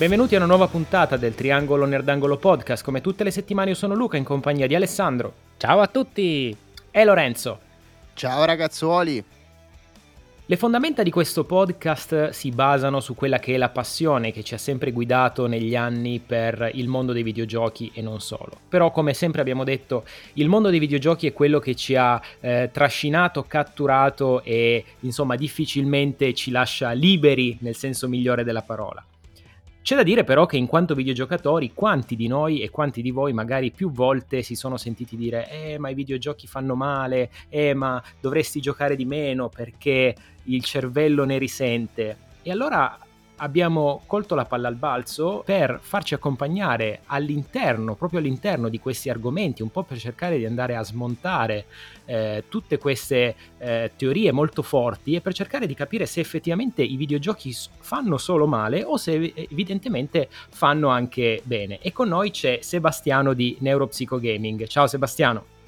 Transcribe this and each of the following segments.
Benvenuti a una nuova puntata del Triangolo Nerdangolo Podcast. Come tutte le settimane io sono Luca in compagnia di Alessandro. Ciao a tutti! E Lorenzo. Ciao ragazzuoli! Le fondamenta di questo podcast si basano su quella che è la passione che ci ha sempre guidato negli anni per il mondo dei videogiochi e non solo. Però come sempre abbiamo detto, il mondo dei videogiochi è quello che ci ha eh, trascinato, catturato e insomma difficilmente ci lascia liberi nel senso migliore della parola. C'è da dire però che in quanto videogiocatori, quanti di noi e quanti di voi magari più volte si sono sentiti dire eh ma i videogiochi fanno male, eh ma dovresti giocare di meno perché il cervello ne risente. E allora abbiamo colto la palla al balzo per farci accompagnare all'interno, proprio all'interno di questi argomenti, un po' per cercare di andare a smontare eh, tutte queste eh, teorie molto forti e per cercare di capire se effettivamente i videogiochi fanno solo male o se evidentemente fanno anche bene. E con noi c'è Sebastiano di Neuropsico Gaming. Ciao Sebastiano.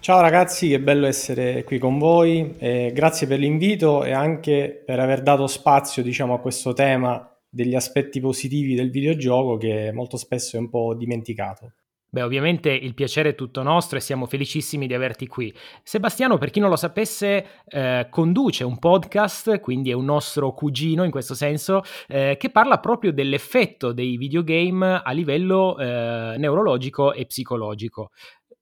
Ciao ragazzi, che bello essere qui con voi, eh, grazie per l'invito e anche per aver dato spazio diciamo, a questo tema degli aspetti positivi del videogioco che molto spesso è un po' dimenticato. Beh, ovviamente il piacere è tutto nostro e siamo felicissimi di averti qui. Sebastiano, per chi non lo sapesse, eh, conduce un podcast, quindi è un nostro cugino in questo senso, eh, che parla proprio dell'effetto dei videogame a livello eh, neurologico e psicologico.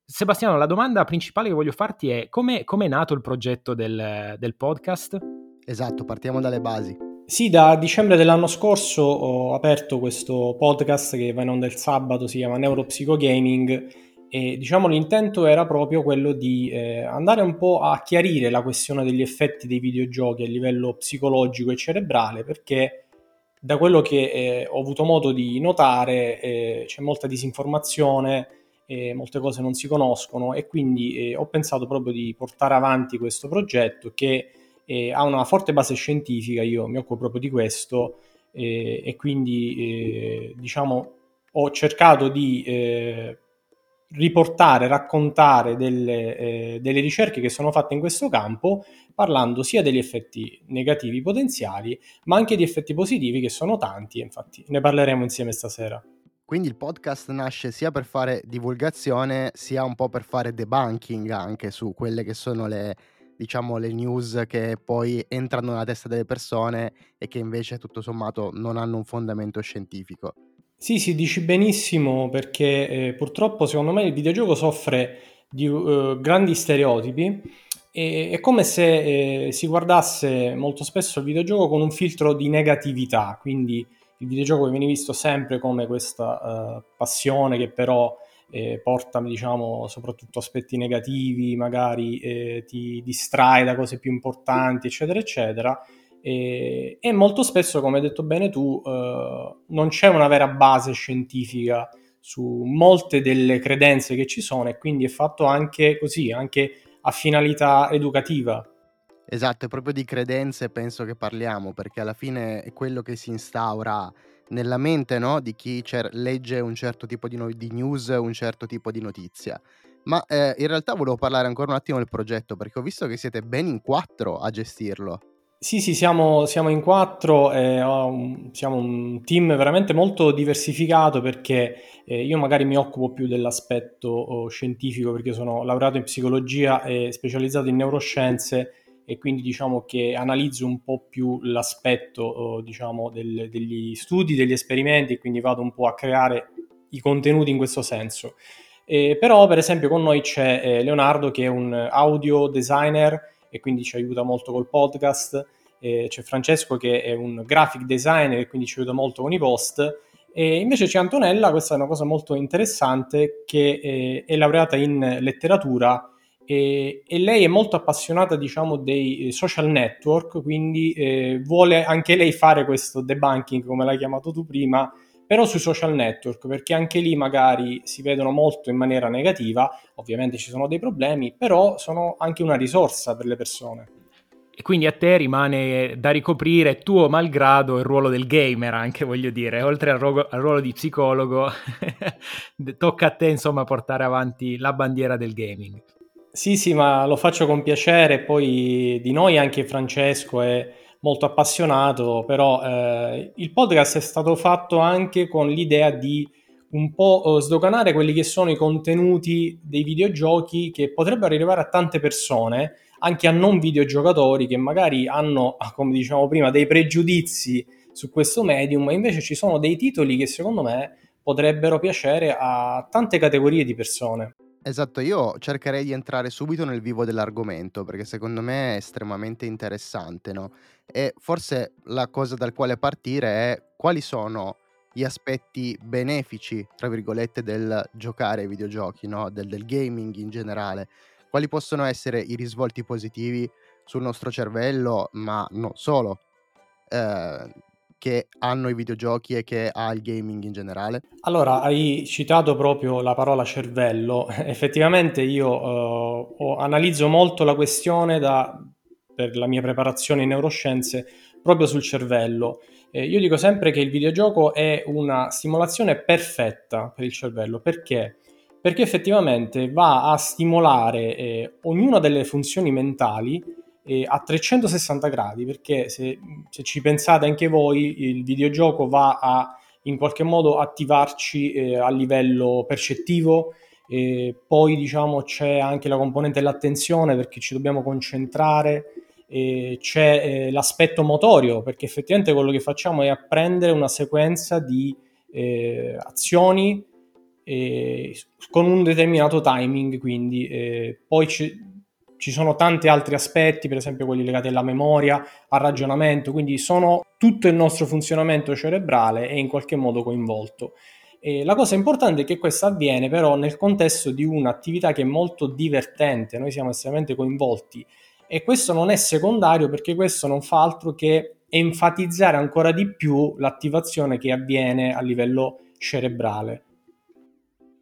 Sebastiano, la domanda principale che voglio farti è come è nato il progetto del, del podcast? Esatto, partiamo dalle basi. Sì, da dicembre dell'anno scorso ho aperto questo podcast che va in onda il sabato, si chiama Neuropsicogaming e diciamo l'intento era proprio quello di eh, andare un po' a chiarire la questione degli effetti dei videogiochi a livello psicologico e cerebrale perché da quello che eh, ho avuto modo di notare eh, c'è molta disinformazione eh, molte cose non si conoscono e quindi eh, ho pensato proprio di portare avanti questo progetto che eh, ha una forte base scientifica, io mi occupo proprio di questo eh, e quindi eh, diciamo ho cercato di eh, riportare, raccontare delle, delle ricerche che sono fatte in questo campo parlando sia degli effetti negativi potenziali ma anche di effetti positivi che sono tanti infatti ne parleremo insieme stasera. Quindi il podcast nasce sia per fare divulgazione, sia un po' per fare debunking anche su quelle che sono le, diciamo, le news che poi entrano nella testa delle persone e che invece tutto sommato non hanno un fondamento scientifico. Sì, sì, dici benissimo perché eh, purtroppo secondo me il videogioco soffre di uh, grandi stereotipi e è come se eh, si guardasse molto spesso il videogioco con un filtro di negatività, quindi il videogioco viene visto sempre come questa uh, passione che però eh, porta diciamo soprattutto aspetti negativi, magari eh, ti distrae da cose più importanti, eccetera, eccetera. E, e molto spesso, come hai detto bene tu, uh, non c'è una vera base scientifica su molte delle credenze che ci sono e quindi è fatto anche così, anche a finalità educativa. Esatto, è proprio di credenze penso che parliamo, perché alla fine è quello che si instaura nella mente no? di chi cer- legge un certo tipo di, no- di, news, un certo tipo di notizia. Ma eh, in realtà volevo parlare ancora un attimo del progetto, perché ho visto che siete ben in quattro a gestirlo. Sì, sì, siamo, siamo in quattro, eh, un, siamo un team veramente molto diversificato perché eh, io magari mi occupo più dell'aspetto oh, scientifico perché sono laureato in psicologia e specializzato in neuroscienze e quindi diciamo che analizzo un po' più l'aspetto diciamo, del, degli studi, degli esperimenti e quindi vado un po' a creare i contenuti in questo senso. Eh, però per esempio con noi c'è eh, Leonardo che è un audio designer e quindi ci aiuta molto col podcast, eh, c'è Francesco che è un graphic designer e quindi ci aiuta molto con i post e invece c'è Antonella, questa è una cosa molto interessante, che eh, è laureata in letteratura e, e, lei è molto appassionata diciamo dei eh, social network quindi eh, vuole anche lei fare questo debunking come l'hai chiamato tu prima però sui social network perché anche lì magari si vedono molto in maniera negativa. Ovviamente ci sono dei problemi però sono anche una risorsa per le persone. E quindi a te rimane da ricoprire tuo malgrado il ruolo del gamer anche voglio dire. Oltre al, ro- al ruolo di psicologo tocca a te insomma portare avanti la bandiera del gaming sì, sì, ma lo faccio con piacere. Poi di noi anche Francesco è molto appassionato, però eh, il podcast è stato fatto anche con l'idea di un po' eh, sdoganare quelli che sono i contenuti dei videogiochi che potrebbero arrivare a tante persone, anche a non videogiocatori che magari hanno, come diciamo prima, dei pregiudizi su questo medium, ma invece ci sono dei titoli che secondo me potrebbero piacere a tante categorie di persone. Esatto, io cercherei di entrare subito nel vivo dell'argomento perché secondo me è estremamente interessante, no? E forse la cosa dal quale partire è quali sono gli aspetti benefici, tra virgolette, del giocare ai videogiochi, no? Del, del gaming in generale. Quali possono essere i risvolti positivi sul nostro cervello, ma non solo. Eh, che hanno i videogiochi e che ha il gaming in generale? Allora, hai citato proprio la parola cervello. Effettivamente io ho, analizzo molto la questione da, per la mia preparazione in neuroscienze proprio sul cervello. Eh, io dico sempre che il videogioco è una stimolazione perfetta per il cervello. Perché? Perché effettivamente va a stimolare eh, ognuna delle funzioni mentali eh, a 360 gradi, perché se, se, ci pensate anche voi, il videogioco va a in qualche modo attivarci eh, a livello percettivo, e poi diciamo c'è anche la componente dell'attenzione perché ci dobbiamo concentrare, c'è eh, l'aspetto motorio perché effettivamente quello che facciamo è apprendere una sequenza di eh, azioni eh, con un determinato timing, quindi eh, poi c'è ci sono tanti altri aspetti, per esempio quelli legati alla memoria, al ragionamento, quindi sono tutto il nostro funzionamento cerebrale è in qualche modo coinvolto. E la cosa importante è che questo avviene però nel contesto di un'attività che è molto divertente, noi siamo estremamente coinvolti e questo non è secondario perché questo non fa altro che enfatizzare ancora di più l'attivazione che avviene a livello cerebrale.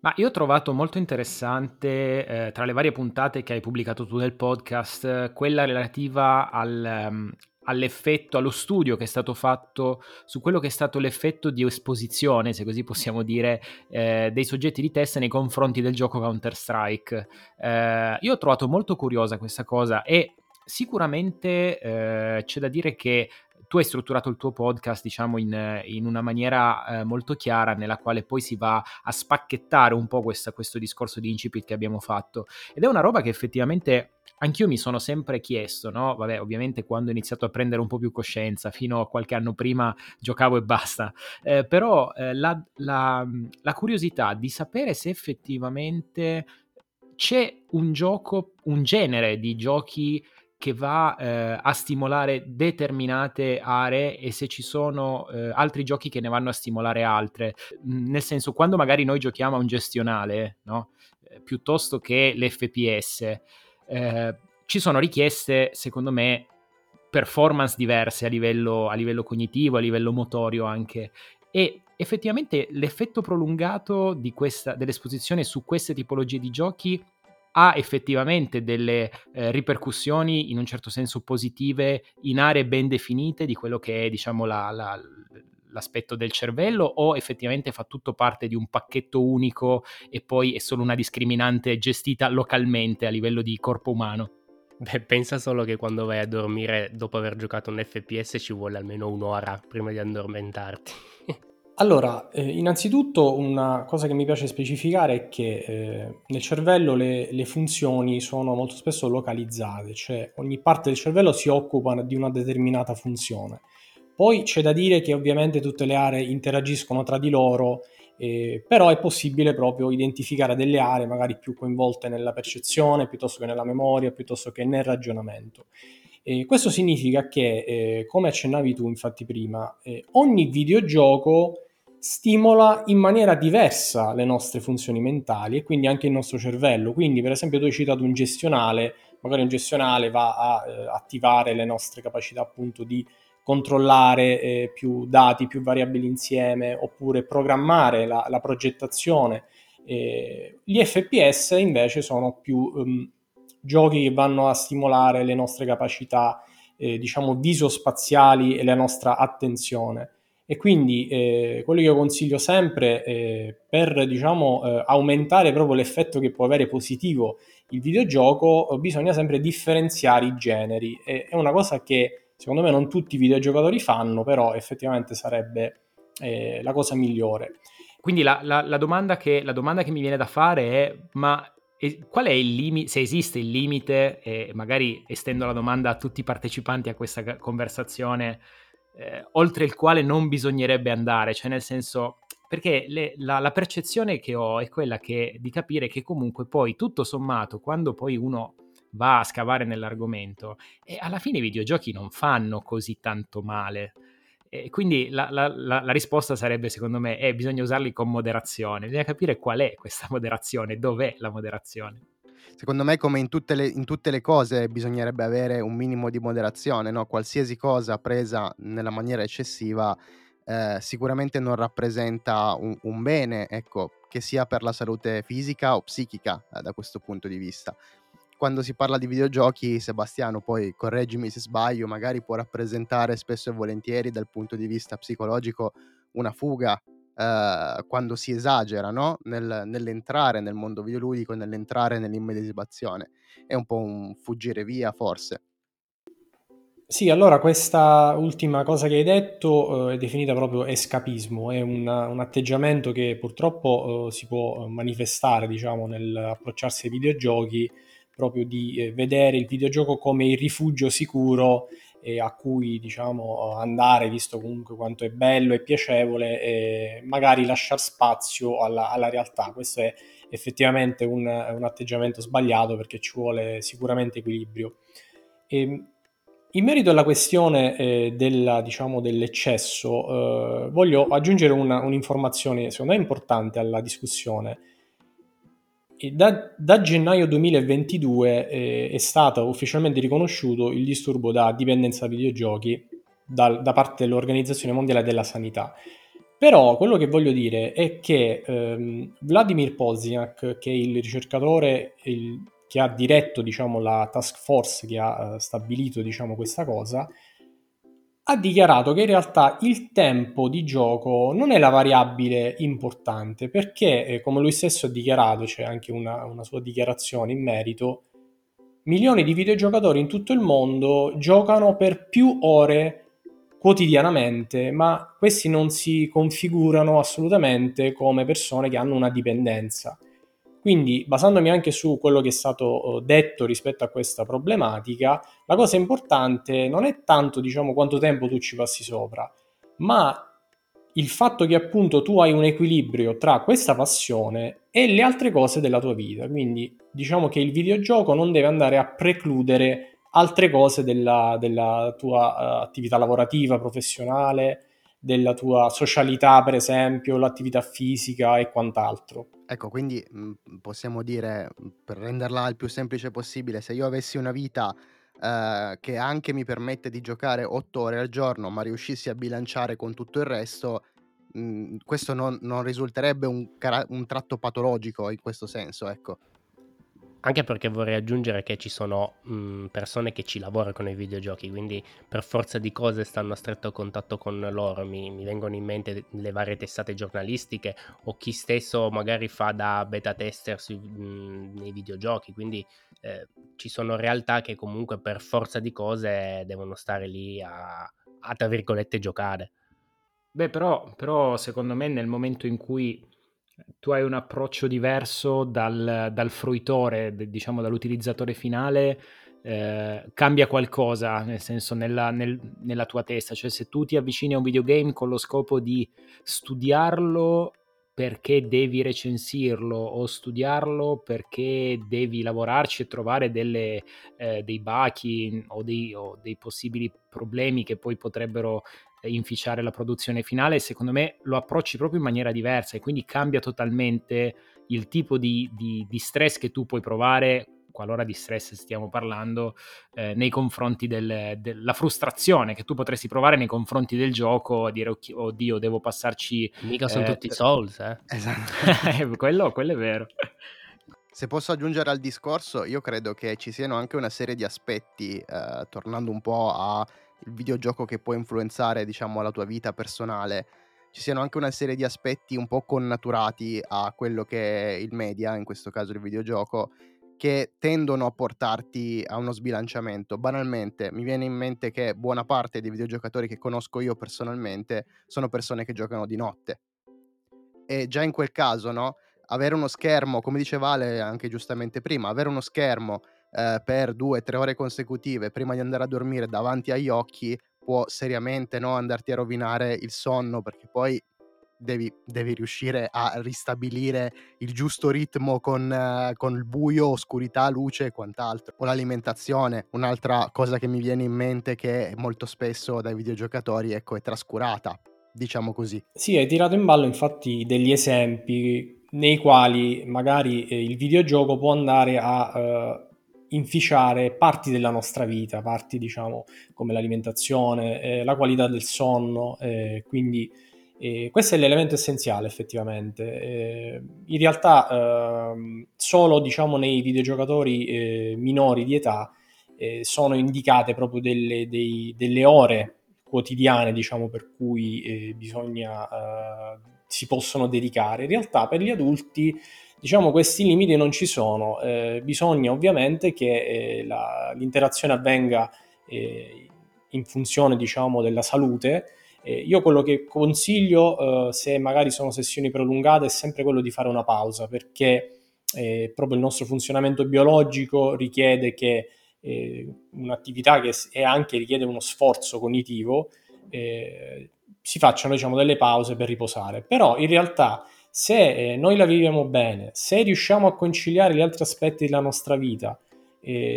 Ma io ho trovato molto interessante, eh, tra le varie puntate che hai pubblicato tu nel podcast, quella relativa al, um, all'effetto, allo studio che è stato fatto su quello che è stato l'effetto di esposizione, se così possiamo dire, eh, dei soggetti di test nei confronti del gioco Counter-Strike. Eh, io ho trovato molto curiosa questa cosa e sicuramente eh, c'è da dire che tu hai strutturato il tuo podcast, diciamo, in, in una maniera eh, molto chiara, nella quale poi si va a spacchettare un po' questa, questo discorso di incipit che abbiamo fatto. Ed è una roba che effettivamente anch'io mi sono sempre chiesto, no? Vabbè, ovviamente quando ho iniziato a prendere un po' più coscienza, fino a qualche anno prima giocavo e basta, eh, però eh, la, la, la curiosità di sapere se effettivamente c'è un gioco, un genere di giochi che va eh, a stimolare determinate aree e se ci sono eh, altri giochi che ne vanno a stimolare altre. Nel senso, quando magari noi giochiamo a un gestionale, no? eh, piuttosto che l'FPS, eh, ci sono richieste, secondo me, performance diverse a livello, a livello cognitivo, a livello motorio anche. E effettivamente l'effetto prolungato questa, dell'esposizione su queste tipologie di giochi ha effettivamente delle eh, ripercussioni in un certo senso positive in aree ben definite di quello che è diciamo la, la, l'aspetto del cervello o effettivamente fa tutto parte di un pacchetto unico e poi è solo una discriminante gestita localmente a livello di corpo umano? Beh, pensa solo che quando vai a dormire dopo aver giocato un FPS ci vuole almeno un'ora prima di addormentarti. Allora, eh, innanzitutto una cosa che mi piace specificare è che eh, nel cervello le, le, funzioni sono molto spesso localizzate, cioè ogni parte del cervello si occupa di una determinata funzione. Poi c'è da dire che ovviamente tutte le aree interagiscono tra di loro, eh, però è possibile proprio identificare delle aree magari più coinvolte nella percezione piuttosto che nella memoria, piuttosto che nel ragionamento. E questo significa che, eh, come accennavi tu infatti prima, eh, ogni videogioco stimola in maniera diversa le nostre funzioni mentali e quindi anche il nostro cervello. Quindi, per esempio, tu hai citato un gestionale, magari un gestionale va a eh, attivare le nostre capacità appunto di controllare eh, più dati, più variabili insieme, oppure programmare la, la progettazione. Eh, gli FPS invece sono più um, giochi che vanno a stimolare le nostre capacità, eh, diciamo, visospaziali e la nostra attenzione. E quindi eh, quello che io consiglio sempre eh, per diciamo, eh, aumentare proprio l'effetto che può avere positivo il videogioco, bisogna sempre differenziare i generi. è una cosa che secondo me non tutti i videogiocatori fanno, però effettivamente sarebbe eh, la cosa migliore. Quindi la, la, la, domanda che, la, domanda che, mi viene da fare è, ma qual è il limite, se esiste il limite, e magari estendo la domanda a tutti i partecipanti a questa conversazione, eh, oltre il quale non bisognerebbe andare, cioè nel senso, perché le, la, la, percezione che ho è quella che, di capire che comunque poi tutto sommato, quando poi uno va a scavare nell'argomento, e alla fine i videogiochi non fanno così tanto male. E quindi la, la, la, risposta sarebbe, secondo me, eh, bisogna usarli con moderazione. Bisogna capire qual è questa moderazione, dov'è la moderazione. Secondo me, come in tutte le, in tutte le cose, bisognerebbe avere un minimo di moderazione. No? Qualsiasi cosa presa nella maniera eccessiva eh, sicuramente non rappresenta un, un, bene, ecco, che sia per la salute fisica o psichica eh, da questo punto di vista quando si parla di videogiochi, Sebastiano, poi correggimi se sbaglio, magari può rappresentare spesso e volentieri dal punto di vista psicologico una fuga eh, quando si esagera no? Nel, nell'entrare nel mondo videoludico, nell'entrare nell'immedesimazione. È un po' un fuggire via, forse. Sì, allora questa ultima cosa che hai detto eh, è definita proprio escapismo, è un, un atteggiamento che purtroppo eh, si può manifestare, diciamo, nell'approcciarsi ai videogiochi proprio di eh, vedere il videogioco come il rifugio sicuro eh, a cui diciamo andare, visto comunque quanto è bello e piacevole, e magari lasciare spazio alla, alla realtà. Questo è effettivamente un, un, atteggiamento sbagliato perché ci vuole sicuramente equilibrio. E, ehm, in merito alla questione eh, della, diciamo, dell'eccesso, eh, voglio aggiungere una, un'informazione secondo me importante alla discussione da, da, gennaio 2022 eh, è stato ufficialmente riconosciuto il disturbo da dipendenza da videogiochi da, da, parte dell'Organizzazione Mondiale della Sanità. Però quello che voglio dire è che ehm, Vladimir Pozniak, che è il ricercatore il, che ha diretto diciamo, la task force che ha eh, stabilito diciamo, questa cosa, ha dichiarato che in realtà il tempo di gioco non è la variabile importante perché, eh, come lui stesso ha dichiarato, c'è anche una, una sua dichiarazione in merito, milioni di videogiocatori in tutto il mondo giocano per più ore quotidianamente, ma questi non si configurano assolutamente come persone che hanno una dipendenza. Quindi, basandomi anche su quello che è stato detto rispetto a questa problematica, la cosa importante non è tanto, diciamo, quanto tempo tu ci passi sopra, ma il fatto che appunto tu hai un equilibrio tra questa passione e le altre cose della tua vita. Quindi, diciamo che il videogioco non deve andare a precludere altre cose della, della tua uh, attività lavorativa, professionale, della tua socialità, per esempio, l'attività fisica e quant'altro. Ecco, quindi mh, possiamo dire, per renderla il più semplice possibile, se io avessi una vita eh, che anche mi permette di giocare 8 ore al giorno, ma riuscissi a bilanciare con tutto il resto, mh, questo non, non risulterebbe un, cara- un tratto patologico in questo senso, ecco. Anche perché vorrei aggiungere che ci sono mh, mm, persone che ci lavorano con i videogiochi, quindi per forza di cose stanno a stretto contatto con loro. Mi, mi vengono in mente le varie testate giornalistiche o chi stesso magari fa da beta tester sui, mh, mm, nei videogiochi. Quindi eh, ci sono realtà che comunque per forza di cose devono stare lì a, a tra virgolette, giocare. Beh, però, però secondo me nel momento in cui tu hai un approccio diverso dal, dal fruitore, diciamo dall'utilizzatore finale, eh, cambia qualcosa, nel senso nella, nel, nella tua testa, cioè se tu ti avvicini a un videogame con lo scopo di studiarlo perché devi recensirlo? O studiarlo perché devi lavorarci e trovare delle, eh, dei bachi o o dei, possibili problemi che poi potrebbero inficiare la produzione finale, secondo me lo approcci proprio in maniera diversa e quindi cambia totalmente il tipo di, di, di stress che tu puoi provare qualora di stress stiamo parlando, eh, nei confronti del, della frustrazione che tu potresti provare nei confronti del gioco, a dire oddio, devo passarci... Mica sono eh, tutti Souls, eh? Esatto. quello, quello è vero. Se posso aggiungere al discorso, io credo che ci siano anche una serie di aspetti, eh, tornando un po' a il videogioco che può influenzare, diciamo, la tua vita personale, ci siano anche una serie di aspetti un po' connaturati a quello che è il media, in questo caso il videogioco, che tendono a portarti a uno sbilanciamento. Banalmente, mi viene in mente che buona parte dei videogiocatori che conosco io personalmente sono persone che giocano di notte. E già in quel caso, no? Avere uno schermo, come diceva Ale anche giustamente prima, avere uno schermo eh, per due, tre ore consecutive prima di andare a dormire davanti agli occhi può seriamente no, andarti a rovinare il sonno perché poi devi, devi riuscire a ristabilire il giusto ritmo con, uh, con, il buio, oscurità, luce e quant'altro. O l'alimentazione, un'altra cosa che mi viene in mente che molto spesso dai videogiocatori ecco, è trascurata, diciamo così. Sì, hai tirato in ballo infatti degli esempi nei quali magari eh, il videogioco può andare a uh, inficiare parti della nostra vita, parti diciamo come l'alimentazione, eh, la qualità del sonno, eh, quindi e questo è l'elemento essenziale effettivamente. Eh, in realtà eh, solo diciamo, nei videogiocatori eh, minori di età eh, sono indicate proprio delle, dei, delle ore quotidiane diciamo, per cui eh, bisogna, eh, si possono dedicare. In realtà per gli adulti diciamo, questi limiti non ci sono. bisogna ovviamente che la, l'interazione avvenga in funzione diciamo, della salute eh, io quello che consiglio, eh, se magari sono sessioni prolungate, è sempre quello di fare una pausa, perché eh, proprio il nostro funzionamento biologico richiede che eh, un'attività che è anche richiede uno sforzo cognitivo, eh, si facciano diciamo, delle pause per riposare. Però in realtà se eh, noi la viviamo bene, se riusciamo a conciliare gli altri aspetti della nostra vita,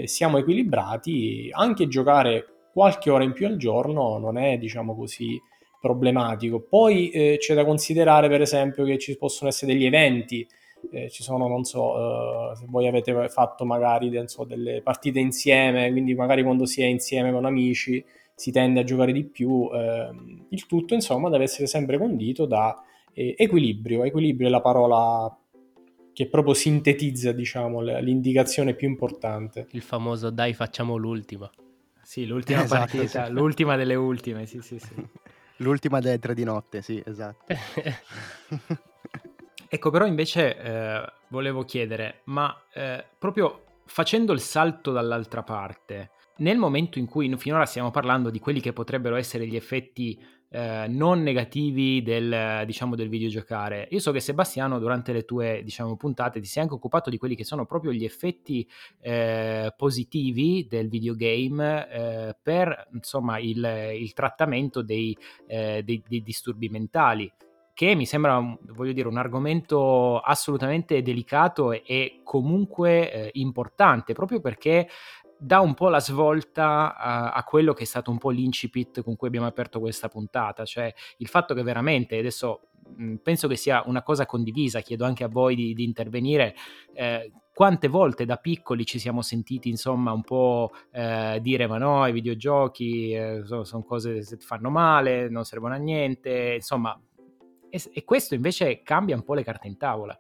siamo equilibrati, anche giocare qualche ora in più al giorno non è diciamo così problematico. Poi eh, c'è da considerare, per esempio, che ci possono essere degli eventi. Eh, ci sono, non so, eh, se voi avete fatto magari so, delle partite insieme, quindi magari quando si è insieme con amici si tende a giocare di più. Ehm, il tutto, insomma, deve essere sempre condito da eh, equilibrio. Equilibrio è la parola che proprio sintetizza, diciamo, l'indicazione più importante. Il famoso dai facciamo l'ultima. Sì, l'ultima esatto, partita, sì. l'ultima delle ultime, sì, sì, sì. L'ultima delle tre di notte, sì, esatto. ecco, però invece eh, volevo chiedere, ma eh, proprio facendo il salto dall'altra parte, nel momento in cui finora stiamo parlando di quelli che potrebbero essere gli effetti eh, non negativi del, diciamo, del videogiocare. Io so che Sebastiano durante le tue diciamo, puntate ti sei anche occupato di quelli che sono proprio gli effetti eh, positivi del videogame eh, per insomma, il, il trattamento dei, eh, dei, dei disturbi mentali che mi sembra, voglio dire, un argomento assolutamente delicato e comunque eh, importante, proprio perché dà un po' la svolta a, a, quello che è stato un po' l'incipit con cui abbiamo aperto questa puntata, cioè il fatto che veramente, adesso mh, penso che sia una cosa condivisa, chiedo anche a voi di, di intervenire, eh, quante volte da piccoli ci siamo sentiti insomma un po' eh, dire ma no, i videogiochi eh, sono, sono, cose che fanno male, non servono a niente, insomma, e, e questo invece cambia un po' le carte in tavola.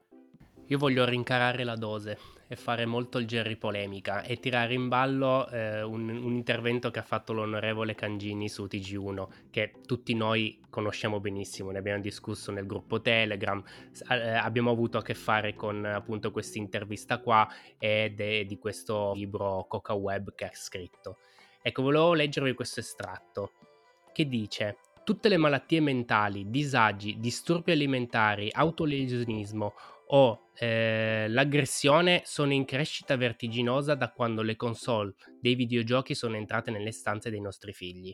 Io voglio rincarare la dose e fare molto il Jerry polemica e tirare in ballo eh, un, un, intervento che ha fatto l'onorevole Cangini su TG1, che tutti noi conosciamo benissimo, ne abbiamo discusso nel gruppo Telegram, eh, abbiamo avuto a che fare con appunto questa intervista qua ed è di questo libro Coca Web che ha scritto. Ecco, volevo leggervi questo estratto che dice tutte le malattie mentali, disagi, disturbi alimentari, autolesionismo o eh, l'aggressione sono in crescita vertiginosa da quando le console dei videogiochi sono entrate nelle stanze dei nostri figli.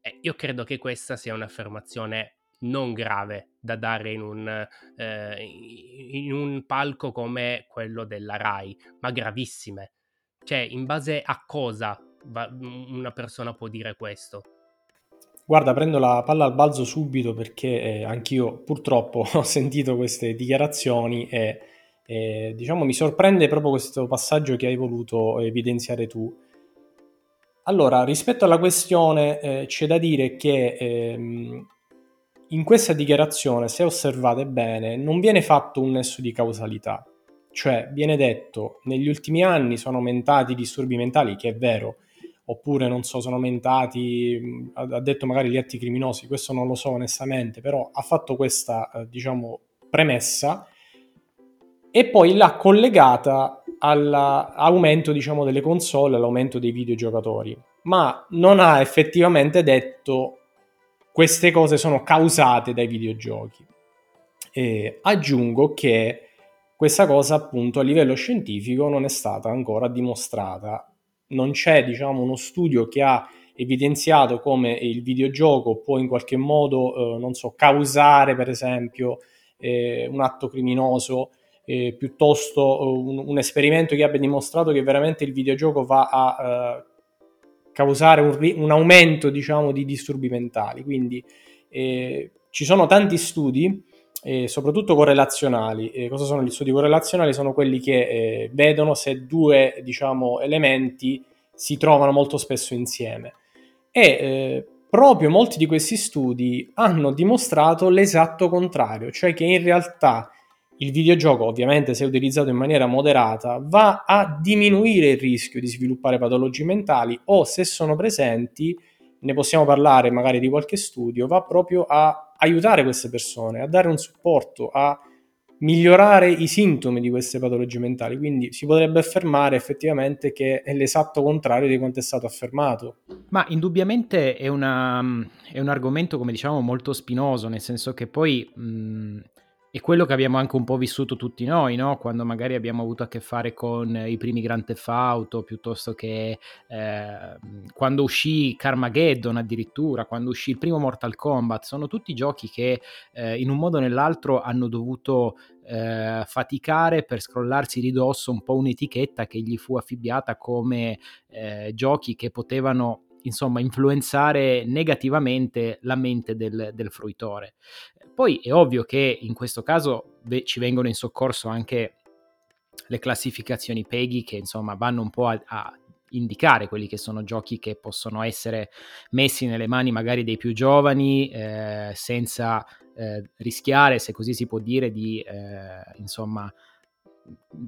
Eh, io credo che questa sia un'affermazione non grave da dare in un, eh, in un palco come quello della RAI, ma gravissime. Cioè, in base a cosa una persona può dire questo? Guarda, prendo la palla al balzo subito perché eh, anch'io purtroppo ho sentito queste dichiarazioni e eh, diciamo mi sorprende proprio questo passaggio che hai voluto evidenziare tu. Allora, rispetto alla questione eh, c'è da dire che ehm, in questa dichiarazione, se osservate bene, non viene fatto un nesso di causalità. Cioè, viene detto, negli ultimi anni sono aumentati i disturbi mentali, che è vero, oppure non so, sono aumentati, ha detto magari gli atti criminosi, questo non lo so onestamente, però ha fatto questa, eh, diciamo, premessa e poi l'ha collegata all'aumento diciamo, delle console, all'aumento dei videogiocatori, ma non ha effettivamente detto queste cose sono causate dai videogiochi. E aggiungo che questa cosa appunto a livello scientifico non è stata ancora dimostrata. Non c'è diciamo uno studio che ha evidenziato come il videogioco può in qualche modo, eh, non so, causare per esempio eh, un atto criminoso, eh, piuttosto eh, un, un, esperimento che abbia dimostrato che veramente il videogioco va a eh, causare un, un, aumento diciamo di disturbi mentali. Quindi eh, ci sono tanti studi eh, soprattutto correlazionali. Eh, cosa sono gli studi correlazionali? Sono quelli che vedono se due diciamo, elementi si trovano molto spesso insieme. E eh, proprio molti di questi studi hanno dimostrato l'esatto contrario, cioè che in realtà il videogioco, ovviamente se utilizzato in maniera moderata, va a diminuire il rischio di sviluppare patologie mentali o se sono presenti, ne possiamo parlare magari di qualche studio, va proprio a aiutare queste persone, a dare un supporto, a migliorare i sintomi di queste patologie mentali. Quindi si potrebbe affermare effettivamente che è l'esatto contrario di quanto è stato affermato. Ma indubbiamente è, una, è un argomento, come diciamo, molto spinoso, nel senso che poi mh, è quello che abbiamo anche un po' vissuto tutti noi, no? quando magari abbiamo avuto a che fare con i primi Grand Theft Auto, piuttosto che eh, quando uscì Carmageddon addirittura, quando uscì il primo Mortal Kombat, sono tutti giochi che eh, in un modo o nell'altro hanno dovuto eh, faticare per scrollarsi di dosso un po' un'etichetta che gli fu affibbiata come eh, giochi che potevano insomma influenzare negativamente la mente del, del fruitore. Poi è ovvio che in questo caso ci vengono in soccorso anche le classificazioni PEGI che insomma vanno un po' a, a indicare quelli che sono giochi che possono essere messi nelle mani magari dei più giovani eh, senza eh, rischiare, se così si può dire, di eh, insomma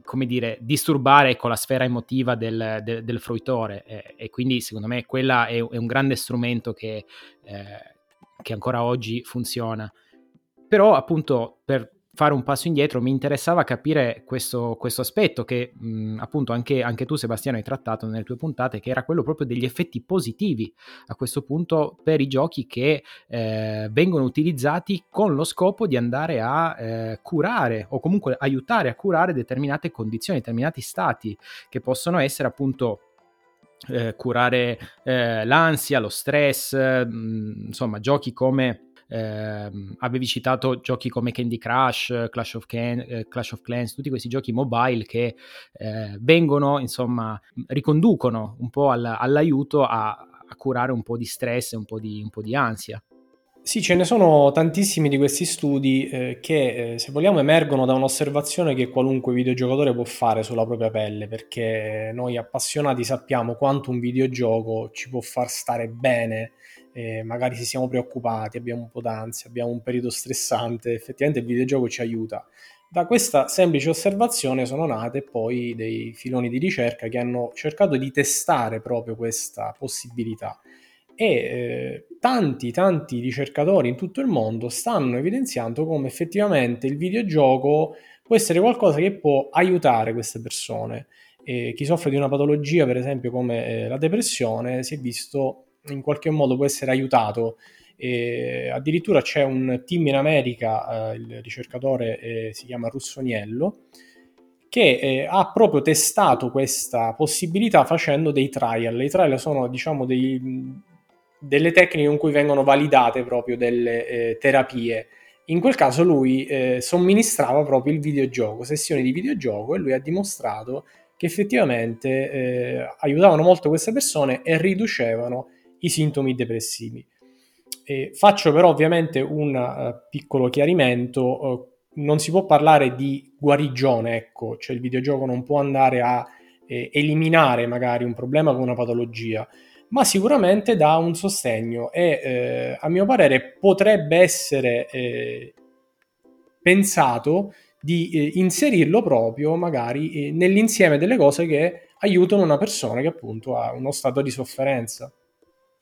come dire, disturbare con la sfera emotiva del, del, del fruitore e, e, quindi secondo me quella è, è un grande strumento che, eh, che ancora oggi funziona. Però appunto per fare un passo indietro mi interessava capire questo, questo aspetto che mh, appunto anche, anche, tu Sebastiano hai trattato nelle tue puntate, che era quello proprio degli effetti positivi a questo punto per i giochi che eh, vengono utilizzati con lo scopo di andare a eh, curare o comunque aiutare a curare determinate condizioni, determinati stati che possono essere appunto eh, curare eh, l'ansia, lo stress, mh, insomma giochi come eh, avevi citato giochi come Candy Crush, Clash of, Can- eh, Clash of Clans, tutti questi giochi mobile che eh, vengono, insomma, riconducono un po' alla, all'aiuto a, a, curare un po' di stress e un po' di, un po' di ansia. Sì, ce ne sono tantissimi di questi studi eh, che, eh, se vogliamo, emergono da un'osservazione che qualunque videogiocatore può fare sulla propria pelle, perché noi appassionati sappiamo quanto un videogioco ci può far stare bene eh, magari se siamo preoccupati, abbiamo un po' d'ansia, abbiamo un periodo stressante, effettivamente il videogioco ci aiuta. Da questa semplice osservazione sono nate poi dei filoni di ricerca che hanno cercato di testare proprio questa possibilità e eh, tanti tanti ricercatori in tutto il mondo stanno evidenziando come effettivamente il videogioco può essere qualcosa che può aiutare queste persone. E chi soffre di una patologia, per esempio come eh, la depressione, si è visto in qualche modo può essere aiutato. E addirittura c'è un team in America, eh, il ricercatore eh, si chiama Russoniello, che eh, ha proprio testato questa possibilità facendo dei trial. I trial sono diciamo dei, delle tecniche con cui vengono validate proprio delle eh, terapie. In quel caso lui eh, somministrava proprio il videogioco, sessioni di videogioco e lui ha dimostrato che effettivamente eh, aiutavano molto queste persone e riducevano i sintomi depressivi. E faccio però ovviamente un uh, piccolo chiarimento, uh, non si può parlare di guarigione, ecco, cioè il videogioco non può andare a eh, eliminare magari un problema con una patologia, ma sicuramente dà un sostegno e eh, a mio parere potrebbe essere eh, pensato di eh, inserirlo proprio magari nell'insieme delle cose che aiutano una persona che appunto ha uno stato di sofferenza.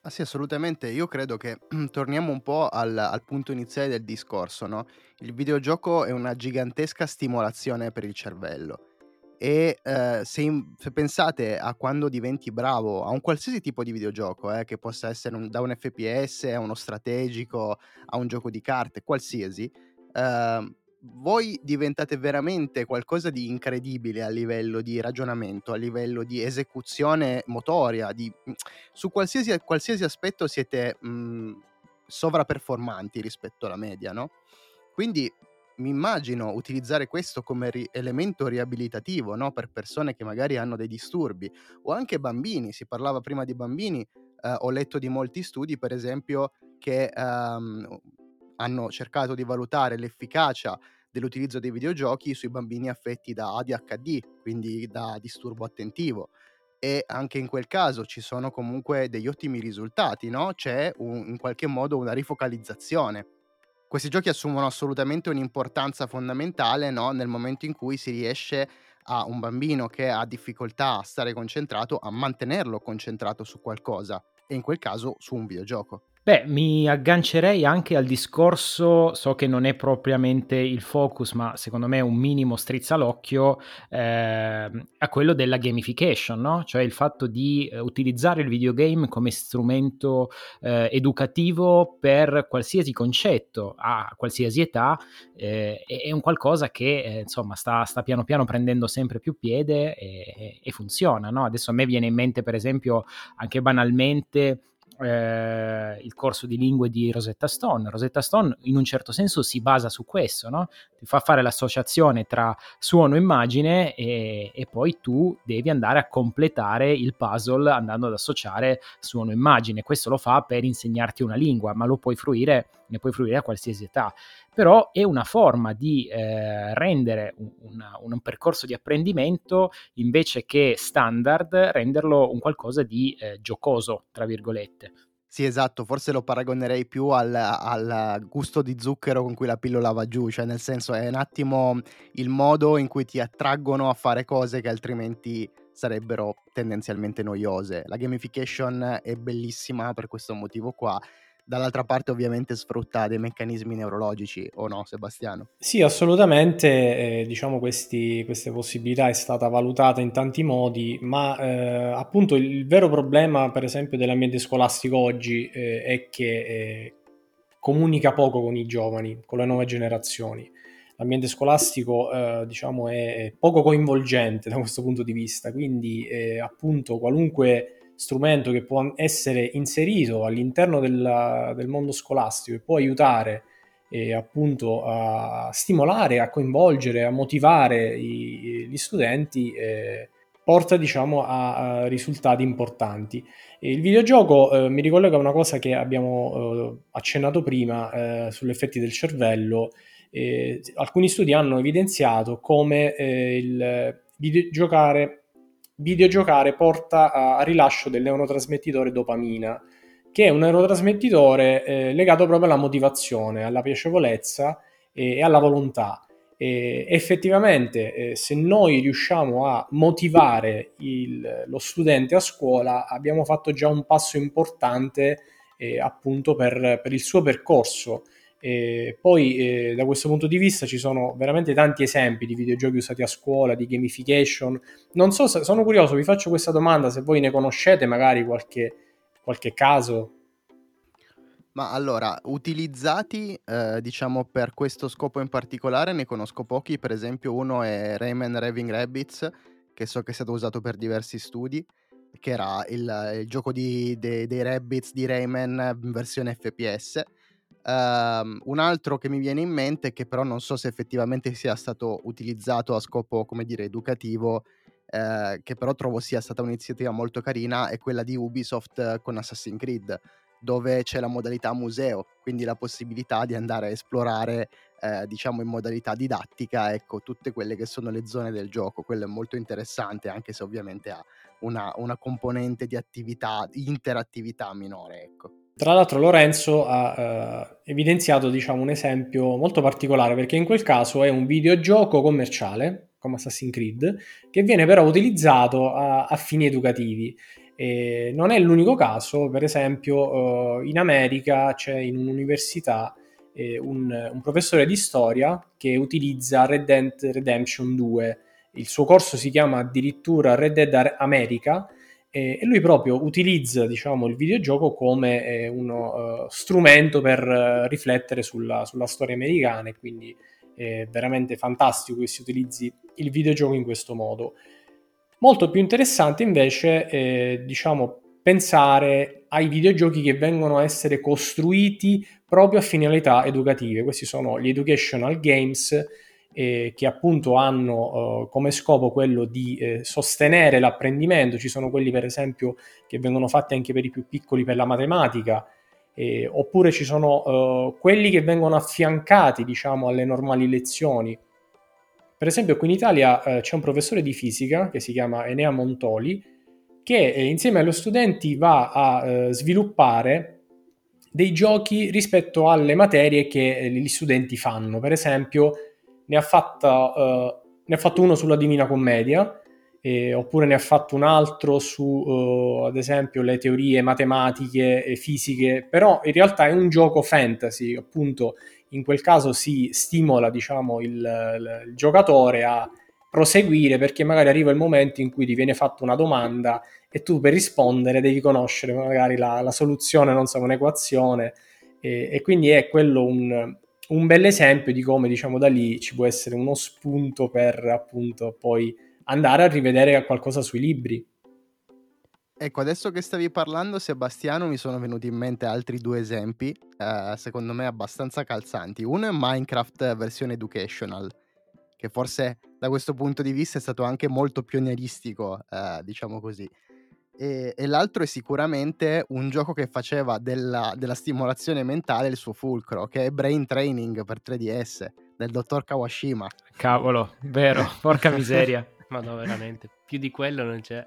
Ah sì, assolutamente. Io credo che torniamo un po' al, al punto iniziale del discorso, no? Il videogioco è una gigantesca stimolazione per il cervello E eh, se, in- se pensate a quando diventi bravo a un qualsiasi tipo di videogioco, eh, che possa essere un- da un FPS a uno strategico, a un gioco di carte, qualsiasi, eh, voi diventate veramente qualcosa di incredibile a livello di ragionamento, a livello di esecuzione motoria, di, su qualsiasi, qualsiasi aspetto siete mh, sovraperformanti rispetto alla media, no? Quindi mi immagino utilizzare questo come ri- elemento riabilitativo no? per persone che magari hanno dei disturbi o anche bambini. Si parlava prima di bambini, eh, ho letto di molti studi, per esempio, che ehm, hanno cercato di valutare l'efficacia dell'utilizzo dei videogiochi sui bambini affetti da ADHD, quindi da disturbo attentivo. E anche in quel caso ci sono comunque degli ottimi risultati, no? C'è un, in qualche modo una rifocalizzazione questi giochi assumono assolutamente un'importanza fondamentale no? nel momento in cui si riesce a un bambino che ha difficoltà a stare concentrato a mantenerlo concentrato su qualcosa e in quel caso su un videogioco. Beh, mi aggancerei anche al discorso, so che non è propriamente il focus, ma secondo me un minimo strizza l'occhio, eh, a quello della gamification, no? cioè il fatto di eh, utilizzare il videogame come strumento eh, educativo per qualsiasi concetto, a qualsiasi età, eh, è un qualcosa che eh, insomma sta, sta, piano piano prendendo sempre più piede e, e funziona. No? Adesso a me viene in mente per esempio anche banalmente eh, il corso di lingue di Rosetta Stone. Rosetta Stone in un certo senso si basa su questo, no? ti fa fare l'associazione tra suono e immagine e, poi tu devi andare a completare il puzzle andando ad associare suono e immagine. Questo lo fa per insegnarti una lingua, ma lo puoi fruire, ne puoi fruire a qualsiasi età. Però è una forma di eh, rendere un, una, un percorso di apprendimento invece che standard, renderlo un qualcosa di eh, giocoso, tra virgolette. Sì, esatto, forse lo paragonerei più al, al, gusto di zucchero con cui la pillola va giù, cioè nel senso è un attimo il modo in cui ti attraggono a fare cose che altrimenti sarebbero tendenzialmente noiose. La gamification è bellissima per questo motivo qua dall'altra parte ovviamente sfrutta dei meccanismi neurologici, o no Sebastiano? Sì, assolutamente, eh, diciamo questi, queste possibilità è stata valutata in tanti modi, ma eh, appunto il vero problema per esempio dell'ambiente scolastico oggi eh, è che eh, comunica poco con i giovani, con le nuove generazioni. L'ambiente scolastico eh, diciamo è poco coinvolgente da questo punto di vista, quindi eh, appunto qualunque strumento che può essere inserito all'interno della, del mondo scolastico e può aiutare eh, appunto a stimolare, a coinvolgere, a motivare i, gli studenti, eh, porta diciamo a, a, risultati importanti. E il videogioco eh, mi ricollega a una cosa che abbiamo eh, accennato prima eh, sugli effetti del cervello. alcuni studi hanno evidenziato come eh, il videogiocare videogiocare porta a, a rilascio del neurotrasmettitore dopamina, che è un neurotrasmettitore eh, legato proprio alla motivazione, alla piacevolezza e, e alla volontà. E effettivamente, eh, se noi riusciamo a motivare il, lo studente a scuola, abbiamo fatto già un passo importante eh, appunto per, per il suo percorso. E poi eh, da questo punto di vista ci sono veramente tanti esempi di videogiochi usati a scuola, di gamification. Non so se sono curioso, vi faccio questa domanda se voi ne conoscete magari qualche, qualche caso. Ma allora, utilizzati eh, diciamo per questo scopo in particolare ne conosco pochi, per esempio uno è Rayman Raving Rabbits, che so che è stato usato per diversi studi, che era il, il gioco di, de, dei Rabbits di Rayman in versione FPS Um, un altro che mi viene in mente, che però non so se effettivamente sia stato utilizzato a scopo, come dire, educativo, eh, che però trovo sia stata un'iniziativa molto carina, è quella di Ubisoft con Assassin's Creed, dove c'è la modalità museo, quindi la possibilità di andare a esplorare, eh, diciamo in modalità didattica, ecco, tutte quelle che sono le zone del gioco. Quello è molto interessante, anche se ovviamente ha una, una componente di attività, interattività minore, ecco. Tra l'altro Lorenzo ha eh, evidenziato diciamo, un esempio molto particolare perché in quel caso è un videogioco commerciale come Assassin's Creed che viene però utilizzato a, a fini educativi. E non è l'unico caso, per esempio eh, in America c'è in un'università eh, un, un, professore di storia che utilizza Red Dead Redemption 2 il suo corso si chiama addirittura Red Dead America e lui proprio utilizza diciamo, il videogioco come eh, uno uh, strumento per uh, riflettere sulla, sulla, storia americana e quindi è veramente fantastico che si utilizzi il videogioco in questo modo. Molto più interessante invece è diciamo, pensare ai videogiochi che vengono a essere costruiti proprio a finalità educative. Questi sono gli educational games eh, che appunto hanno eh, come scopo quello di eh, sostenere l'apprendimento, ci sono quelli per esempio che vengono fatti anche per i più piccoli per la matematica, oppure ci sono eh, quelli che vengono affiancati diciamo alle normali lezioni. Per esempio qui in Italia eh, c'è un professore di fisica che si chiama Enea Montoli che eh, insieme agli studenti va a sviluppare dei giochi rispetto alle materie che gli studenti fanno. Per esempio, ne ha, fatta, uh, ne ha fatto uno sulla Divina Commedia, eh, oppure ne ha fatto un altro su, uh, ad esempio, le teorie matematiche e fisiche, però in realtà è un gioco fantasy, appunto. In quel caso si stimola, diciamo, il, il, il giocatore a proseguire perché magari arriva il momento in cui ti viene fatta una domanda e tu per rispondere devi conoscere magari la, la soluzione, non so, un'equazione. E, e quindi è quello un, un bel esempio di come diciamo da lì ci può essere uno spunto per appunto poi andare a rivedere qualcosa sui libri. Ecco, adesso che stavi parlando, Sebastiano, mi sono venuti in mente altri due esempi, eh, secondo me abbastanza calzanti. Uno è Minecraft versione educational, che forse da questo punto di vista è stato anche molto pionieristico, eh, diciamo così e, e, l'altro è sicuramente un gioco che faceva della, della, stimolazione mentale il suo fulcro, che è Brain Training per 3DS del dottor Kawashima. Cavolo, vero, porca miseria. Ma no, veramente, più di quello non c'è.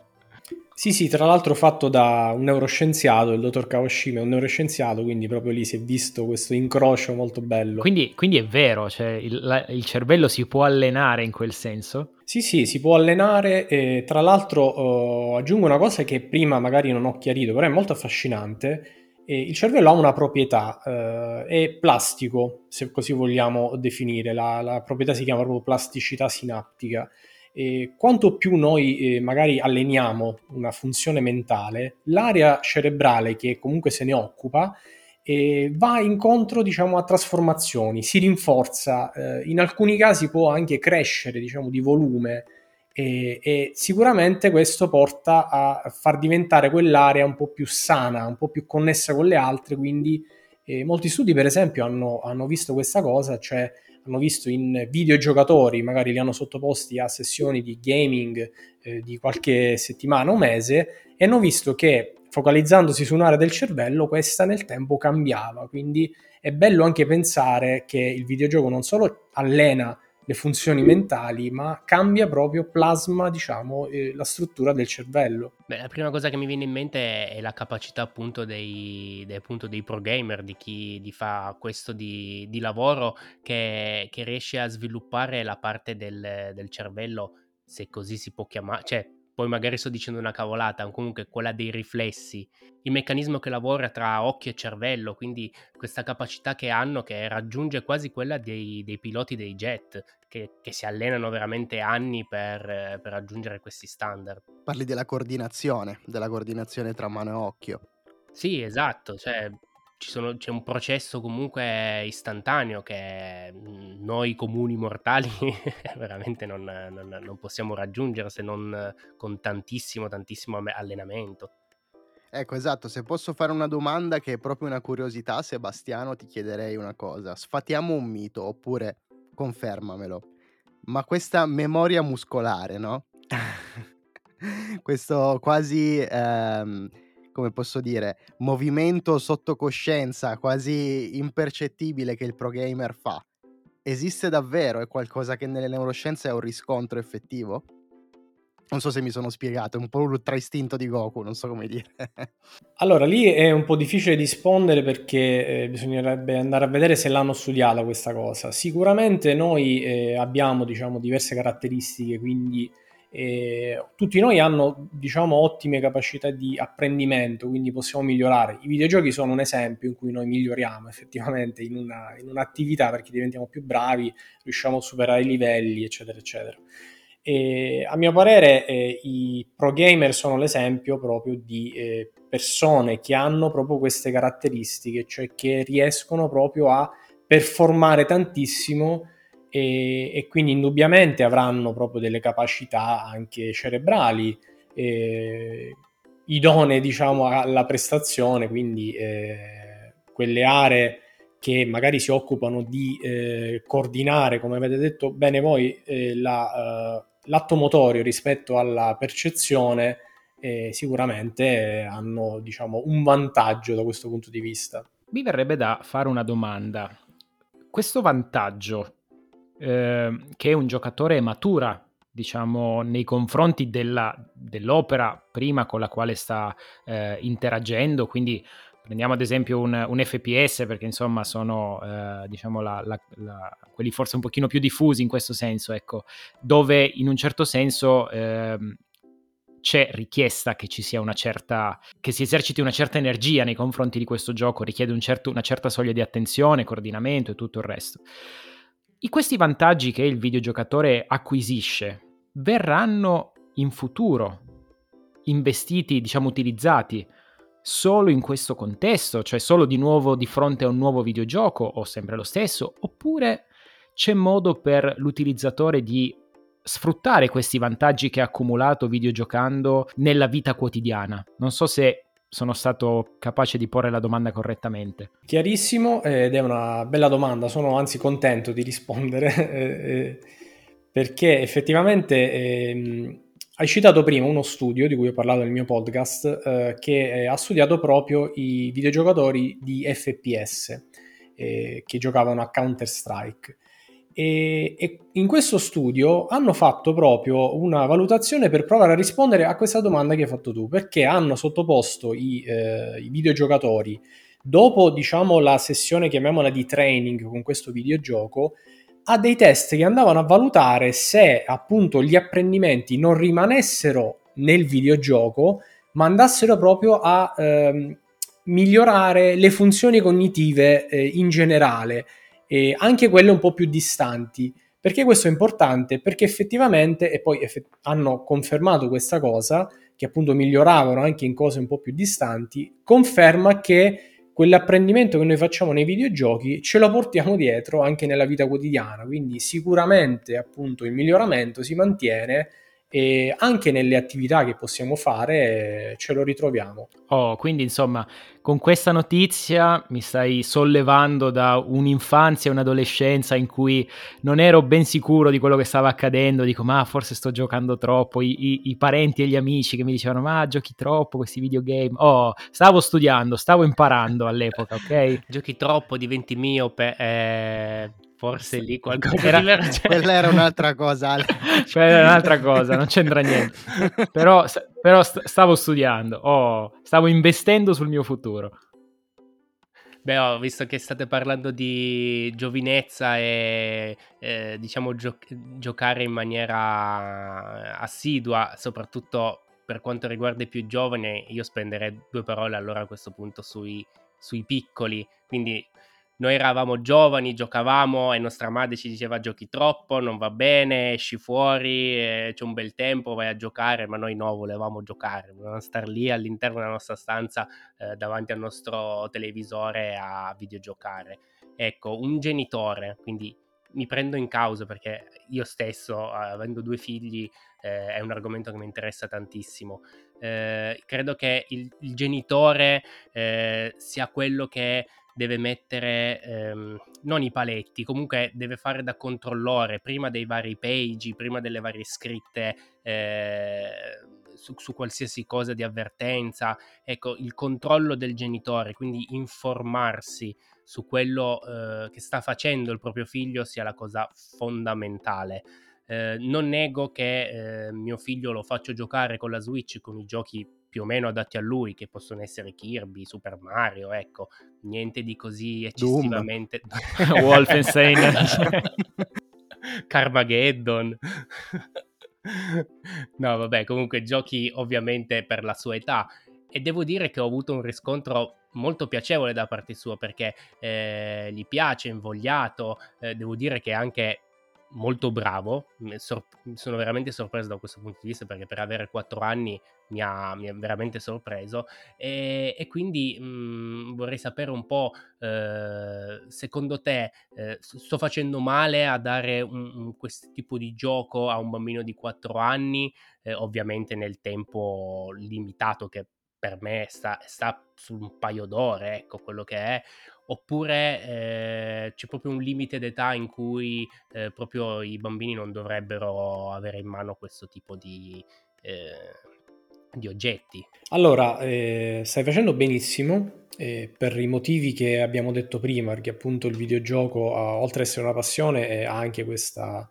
Sì, sì, tra l'altro fatto da un neuroscienziato, il dottor Kawashima è un neuroscienziato, quindi proprio lì si è visto questo incrocio molto bello. Quindi, quindi è vero, cioè il, la, il, cervello si può allenare in quel senso? Sì, sì, si può allenare e tra l'altro uh, aggiungo una cosa che prima magari non ho chiarito, però è molto affascinante. E il cervello ha una proprietà, uh, è plastico, se così vogliamo definire, la, la proprietà si chiama proprio plasticità sinaptica eh, quanto più noi eh, magari alleniamo una funzione mentale, l'area cerebrale che comunque se ne occupa eh, va incontro diciamo, a trasformazioni, si rinforza, eh, in alcuni casi può anche crescere diciamo, di volume e, e, sicuramente questo porta a far diventare quell'area un po' più sana, un po' più connessa con le altre, quindi eh, molti studi per esempio hanno, hanno visto questa cosa, cioè hanno visto in videogiocatori, magari li hanno sottoposti a sessioni di gaming eh, di qualche settimana o mese e hanno visto che focalizzandosi su un'area del cervello questa nel tempo cambiava. Quindi è bello anche pensare che il videogioco non solo allena le funzioni mentali, ma cambia proprio, plasma, diciamo, eh, la struttura del cervello. Beh, la prima cosa che mi viene in mente è la capacità appunto dei, dei, appunto dei pro gamer, di chi di fa questo di, di lavoro, che, che, riesce a sviluppare la parte del, del cervello, se così si può chiamare, cioè poi magari sto dicendo una cavolata, comunque quella dei riflessi, il meccanismo che lavora tra occhio e cervello, quindi questa capacità che hanno che raggiunge quasi quella dei, dei piloti dei jet, che, che, si allenano veramente anni per, per raggiungere questi standard. Parli della coordinazione, della coordinazione tra mano e occhio. Sì, esatto, cioè sono, c'è un processo comunque istantaneo che mhmm, noi comuni mortali veramente non, non, non, possiamo raggiungere se non con tantissimo, tantissimo allenamento. Ecco, esatto, se posso fare una domanda che è proprio una curiosità, Sebastiano, ti chiederei una cosa. Sfatiamo un mito, oppure confermamelo. Ma questa memoria muscolare, no? Questo quasi... Ehm come posso dire, movimento sotto coscienza quasi impercettibile che il pro gamer fa, esiste davvero? È qualcosa che nelle neuroscienze ha un riscontro effettivo? Non so se mi sono spiegato, è un po' l'ultra istinto di Goku, non so come dire. allora, lì è un po' difficile rispondere perché eh, bisognerebbe andare a vedere se l'hanno studiata questa cosa. Sicuramente noi eh, abbiamo, diciamo, diverse caratteristiche, quindi e tutti noi hanno diciamo ottime capacità di apprendimento quindi possiamo migliorare. I videogiochi sono un esempio in cui noi miglioriamo effettivamente in, una, in un'attività perché diventiamo più bravi riusciamo a superare i livelli eccetera eccetera. E a mio parere eh, i pro gamer sono l'esempio proprio di eh, persone che hanno proprio queste caratteristiche, cioè che riescono proprio a performare tantissimo e, e quindi indubbiamente avranno proprio delle capacità anche cerebrali eh, idonee diciamo alla prestazione, quindi eh, quelle aree che magari si occupano di eh, coordinare, come avete detto bene voi, eh, la, uh, l'atto motorio rispetto alla percezione, eh, sicuramente hanno diciamo, un vantaggio da questo punto di vista. Mi verrebbe da fare una domanda. Questo vantaggio eh, che un giocatore matura diciamo, nei confronti della, dell'opera prima con la quale sta eh, interagendo, quindi prendiamo ad esempio un, un FPS perché insomma sono eh, diciamo la, la, la, quelli forse un pochino più diffusi in questo senso, ecco, dove in un certo senso eh, c'è richiesta che ci sia una certa che si eserciti una certa energia nei confronti di questo gioco, richiede un certo, una certa soglia di attenzione, coordinamento e tutto il resto. I questi vantaggi che il videogiocatore acquisisce verranno in futuro investiti, diciamo utilizzati solo in questo contesto, cioè solo di nuovo di fronte a un nuovo videogioco o sempre lo stesso, oppure c'è modo per l'utilizzatore di sfruttare questi vantaggi che ha accumulato videogiocando nella vita quotidiana. Non so se sono stato capace di porre la domanda correttamente. Chiarissimo ed è una bella domanda, sono anzi contento di rispondere eh, eh, perché effettivamente eh, hai citato prima uno studio di cui ho parlato nel mio podcast eh, che eh, ha studiato proprio i videogiocatori di FPS eh, che giocavano a Counter-Strike e, e, in questo studio hanno fatto proprio una valutazione per provare a rispondere a questa domanda che hai fatto tu, perché hanno sottoposto i, eh, i videogiocatori dopo diciamo la sessione chiamiamola di training con questo videogioco a dei test che andavano a valutare se appunto gli apprendimenti non rimanessero nel videogioco ma andassero proprio a ehm, migliorare le funzioni cognitive eh, in generale e anche quelle un po' più distanti. Perché questo è importante? Perché effettivamente, e poi eff- hanno confermato questa cosa, che appunto miglioravano anche in cose un po' più distanti, conferma che quell'apprendimento che noi facciamo nei videogiochi ce lo portiamo dietro anche nella vita quotidiana. Quindi sicuramente appunto il miglioramento si mantiene e anche nelle attività che possiamo fare ce lo ritroviamo. Oh, quindi insomma, con questa notizia mi stai sollevando da un'infanzia e un'adolescenza in cui non ero ben sicuro di quello che stava accadendo, dico ma forse sto giocando troppo, I, i, i parenti e gli amici che mi dicevano ma giochi troppo questi videogame, oh, stavo studiando, stavo imparando all'epoca, ok? giochi troppo, diventi miope, eh, Forse lì qualcosa era, Quella era un'altra cosa. Quella era un'altra cosa, non c'entra niente. Però, però stavo studiando, oh, stavo investendo sul mio futuro. Beh, ho visto che state parlando di giovinezza e eh, diciamo gio- giocare in maniera assidua, soprattutto per quanto riguarda i più giovani, io spenderei due parole allora a questo punto sui, sui piccoli. Quindi noi eravamo giovani, giocavamo e nostra madre ci diceva giochi troppo, non va bene, esci fuori, eh, c'è un bel tempo, vai a giocare, ma noi no, volevamo giocare, volevamo star lì all'interno della nostra stanza eh, davanti al nostro televisore a videogiocare. Ecco, un genitore, quindi mi prendo in causa perché io stesso, avendo due figli, eh, è un argomento che mi interessa tantissimo. Eh, credo che il, il genitore eh, sia quello che deve mettere ehm, non i paletti, comunque deve fare da controllore prima dei vari page, prima delle varie scritte eh, su, su, qualsiasi cosa di avvertenza. Ecco, il controllo del genitore, quindi informarsi su quello eh, che sta facendo il proprio figlio sia la cosa fondamentale. Eh, non nego che eh, mio figlio lo faccio giocare con la Switch con i giochi più o meno adatti a lui, che possono essere Kirby, Super Mario, ecco, niente di così eccessivamente... Wolfenstein. Carmageddon. no, vabbè, comunque giochi ovviamente per la sua età e devo dire che ho avuto un riscontro molto piacevole da parte sua perché eh, gli piace, invogliato, eh, devo dire che anche molto bravo, sono veramente sorpreso da questo punto di vista perché per avere 4 anni mi ha, mi ha veramente sorpreso. E, e quindi mh, mhmm, vorrei sapere un po', eh, secondo te eh, sto facendo male a dare un, un, questo tipo di gioco a un bambino di 4 anni, eh, ovviamente nel tempo limitato che per me sta, sta su un paio d'ore, ecco quello che è, oppure eh, c'è proprio un limite d'età in cui eh, proprio i bambini non dovrebbero avere in mano questo tipo di, eh, di oggetti. Allora, eh, stai facendo benissimo. Eh, per i motivi che abbiamo detto prima, perché appunto il videogioco, oltre ad essere una passione, ha anche questa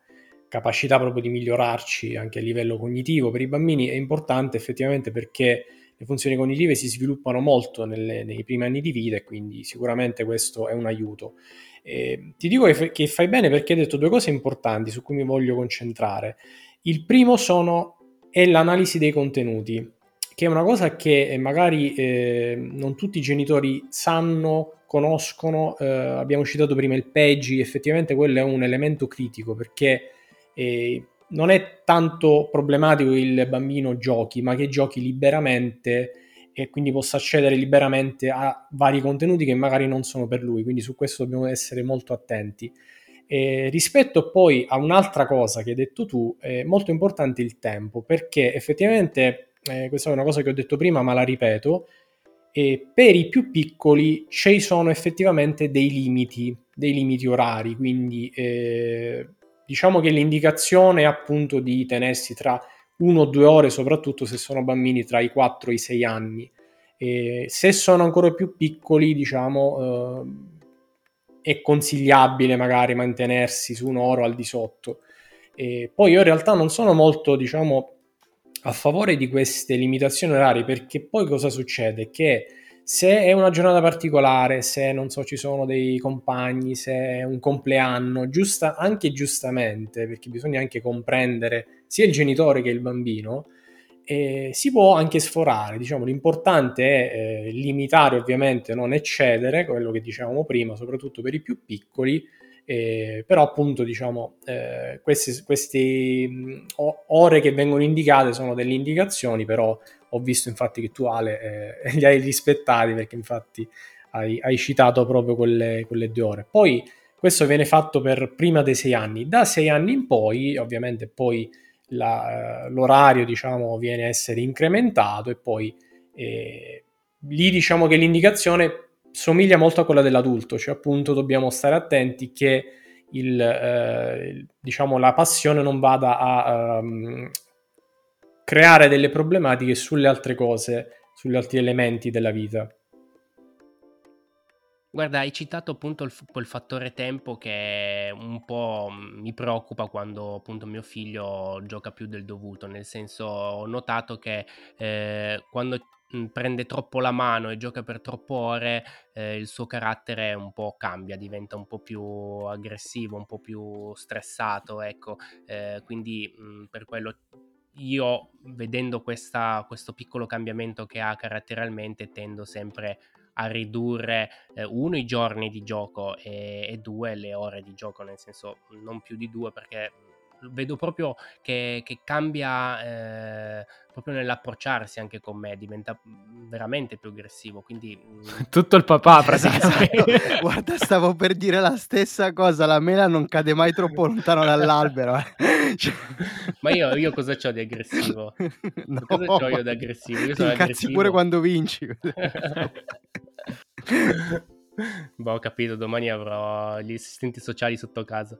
capacità proprio di migliorarci anche a livello cognitivo. Per i bambini è importante effettivamente perché le funzioni cognitive si sviluppano molto nelle, nei primi anni di vita e quindi sicuramente questo è un aiuto. Eh, ti dico che, che, fai bene perché hai detto due cose importanti su cui mi voglio concentrare. Il primo sono, è l'analisi dei contenuti, che è una cosa che magari eh, non tutti i genitori sanno, conoscono. Eh, abbiamo citato prima il PEGI, effettivamente quello è un elemento critico perché eh, non è tanto problematico che il bambino giochi, ma che giochi liberamente e quindi possa accedere liberamente a vari contenuti che magari non sono per lui, quindi su questo dobbiamo essere molto attenti. E rispetto poi a un'altra cosa che hai detto tu, è molto importante il tempo, perché effettivamente, eh, questa è una cosa che ho detto prima, ma la ripeto, e per i più piccoli ci sono effettivamente dei limiti, dei limiti orari, quindi eh, Diciamo che l'indicazione è appunto di tenersi tra uno o due ore, soprattutto se sono bambini tra i 4 e i 6 anni. E se sono ancora più piccoli, diciamo, eh, è consigliabile magari mantenersi su un'ora al di sotto. E poi io in realtà non sono molto, diciamo, a favore di queste limitazioni orarie perché poi cosa succede? Che se è una giornata particolare, se non so, ci sono dei compagni, se è un compleanno, giusta, anche giustamente, perché bisogna anche comprendere sia il genitore che il bambino, eh, si può anche sforare. Diciamo, l'importante è eh, limitare, ovviamente, non eccedere, quello che dicevamo prima, soprattutto per i più piccoli, eh, però appunto diciamo eh, queste, queste ore che vengono indicate sono delle indicazioni però ho visto infatti che tu Ale eh, li hai rispettati perché infatti hai, hai citato proprio quelle, quelle, due ore. Poi questo viene fatto per prima dei sei anni. Da sei anni in poi ovviamente poi la, l'orario diciamo viene a essere incrementato e poi eh, lì diciamo che l'indicazione somiglia molto a quella dell'adulto, cioè appunto dobbiamo stare attenti che il, eh, diciamo, la passione non vada a um, creare delle problematiche sulle altre cose, sugli altri elementi della vita. Guarda, hai citato appunto il, il, fattore tempo che un po' mi preoccupa quando appunto mio figlio gioca più del dovuto, nel senso ho notato che eh, quando prende troppo la mano e gioca per troppe ore, eh, il suo carattere un po' cambia, diventa un po' più aggressivo, un po' più stressato, ecco. Eh, quindi mh, per quello io, vedendo questa, questo piccolo cambiamento che ha caratterialmente, tendo sempre a ridurre eh, uno i giorni di gioco e, e, due le ore di gioco, nel senso non più di due perché vedo proprio che, che cambia eh, proprio nell'approcciarsi anche con me, diventa mm, veramente più aggressivo. Quindi mm, tutto il papà praticamente. Esatto. Guarda, stavo per dire la stessa cosa. La mela non cade mai troppo lontano dall'albero. Eh. Cioè... Ma io, io cosa ho di aggressivo? No, cosa ho io di aggressivo? Io sono aggressivo. pure quando vinci. boh, ho capito. Domani avrò gli assistenti sociali sotto casa.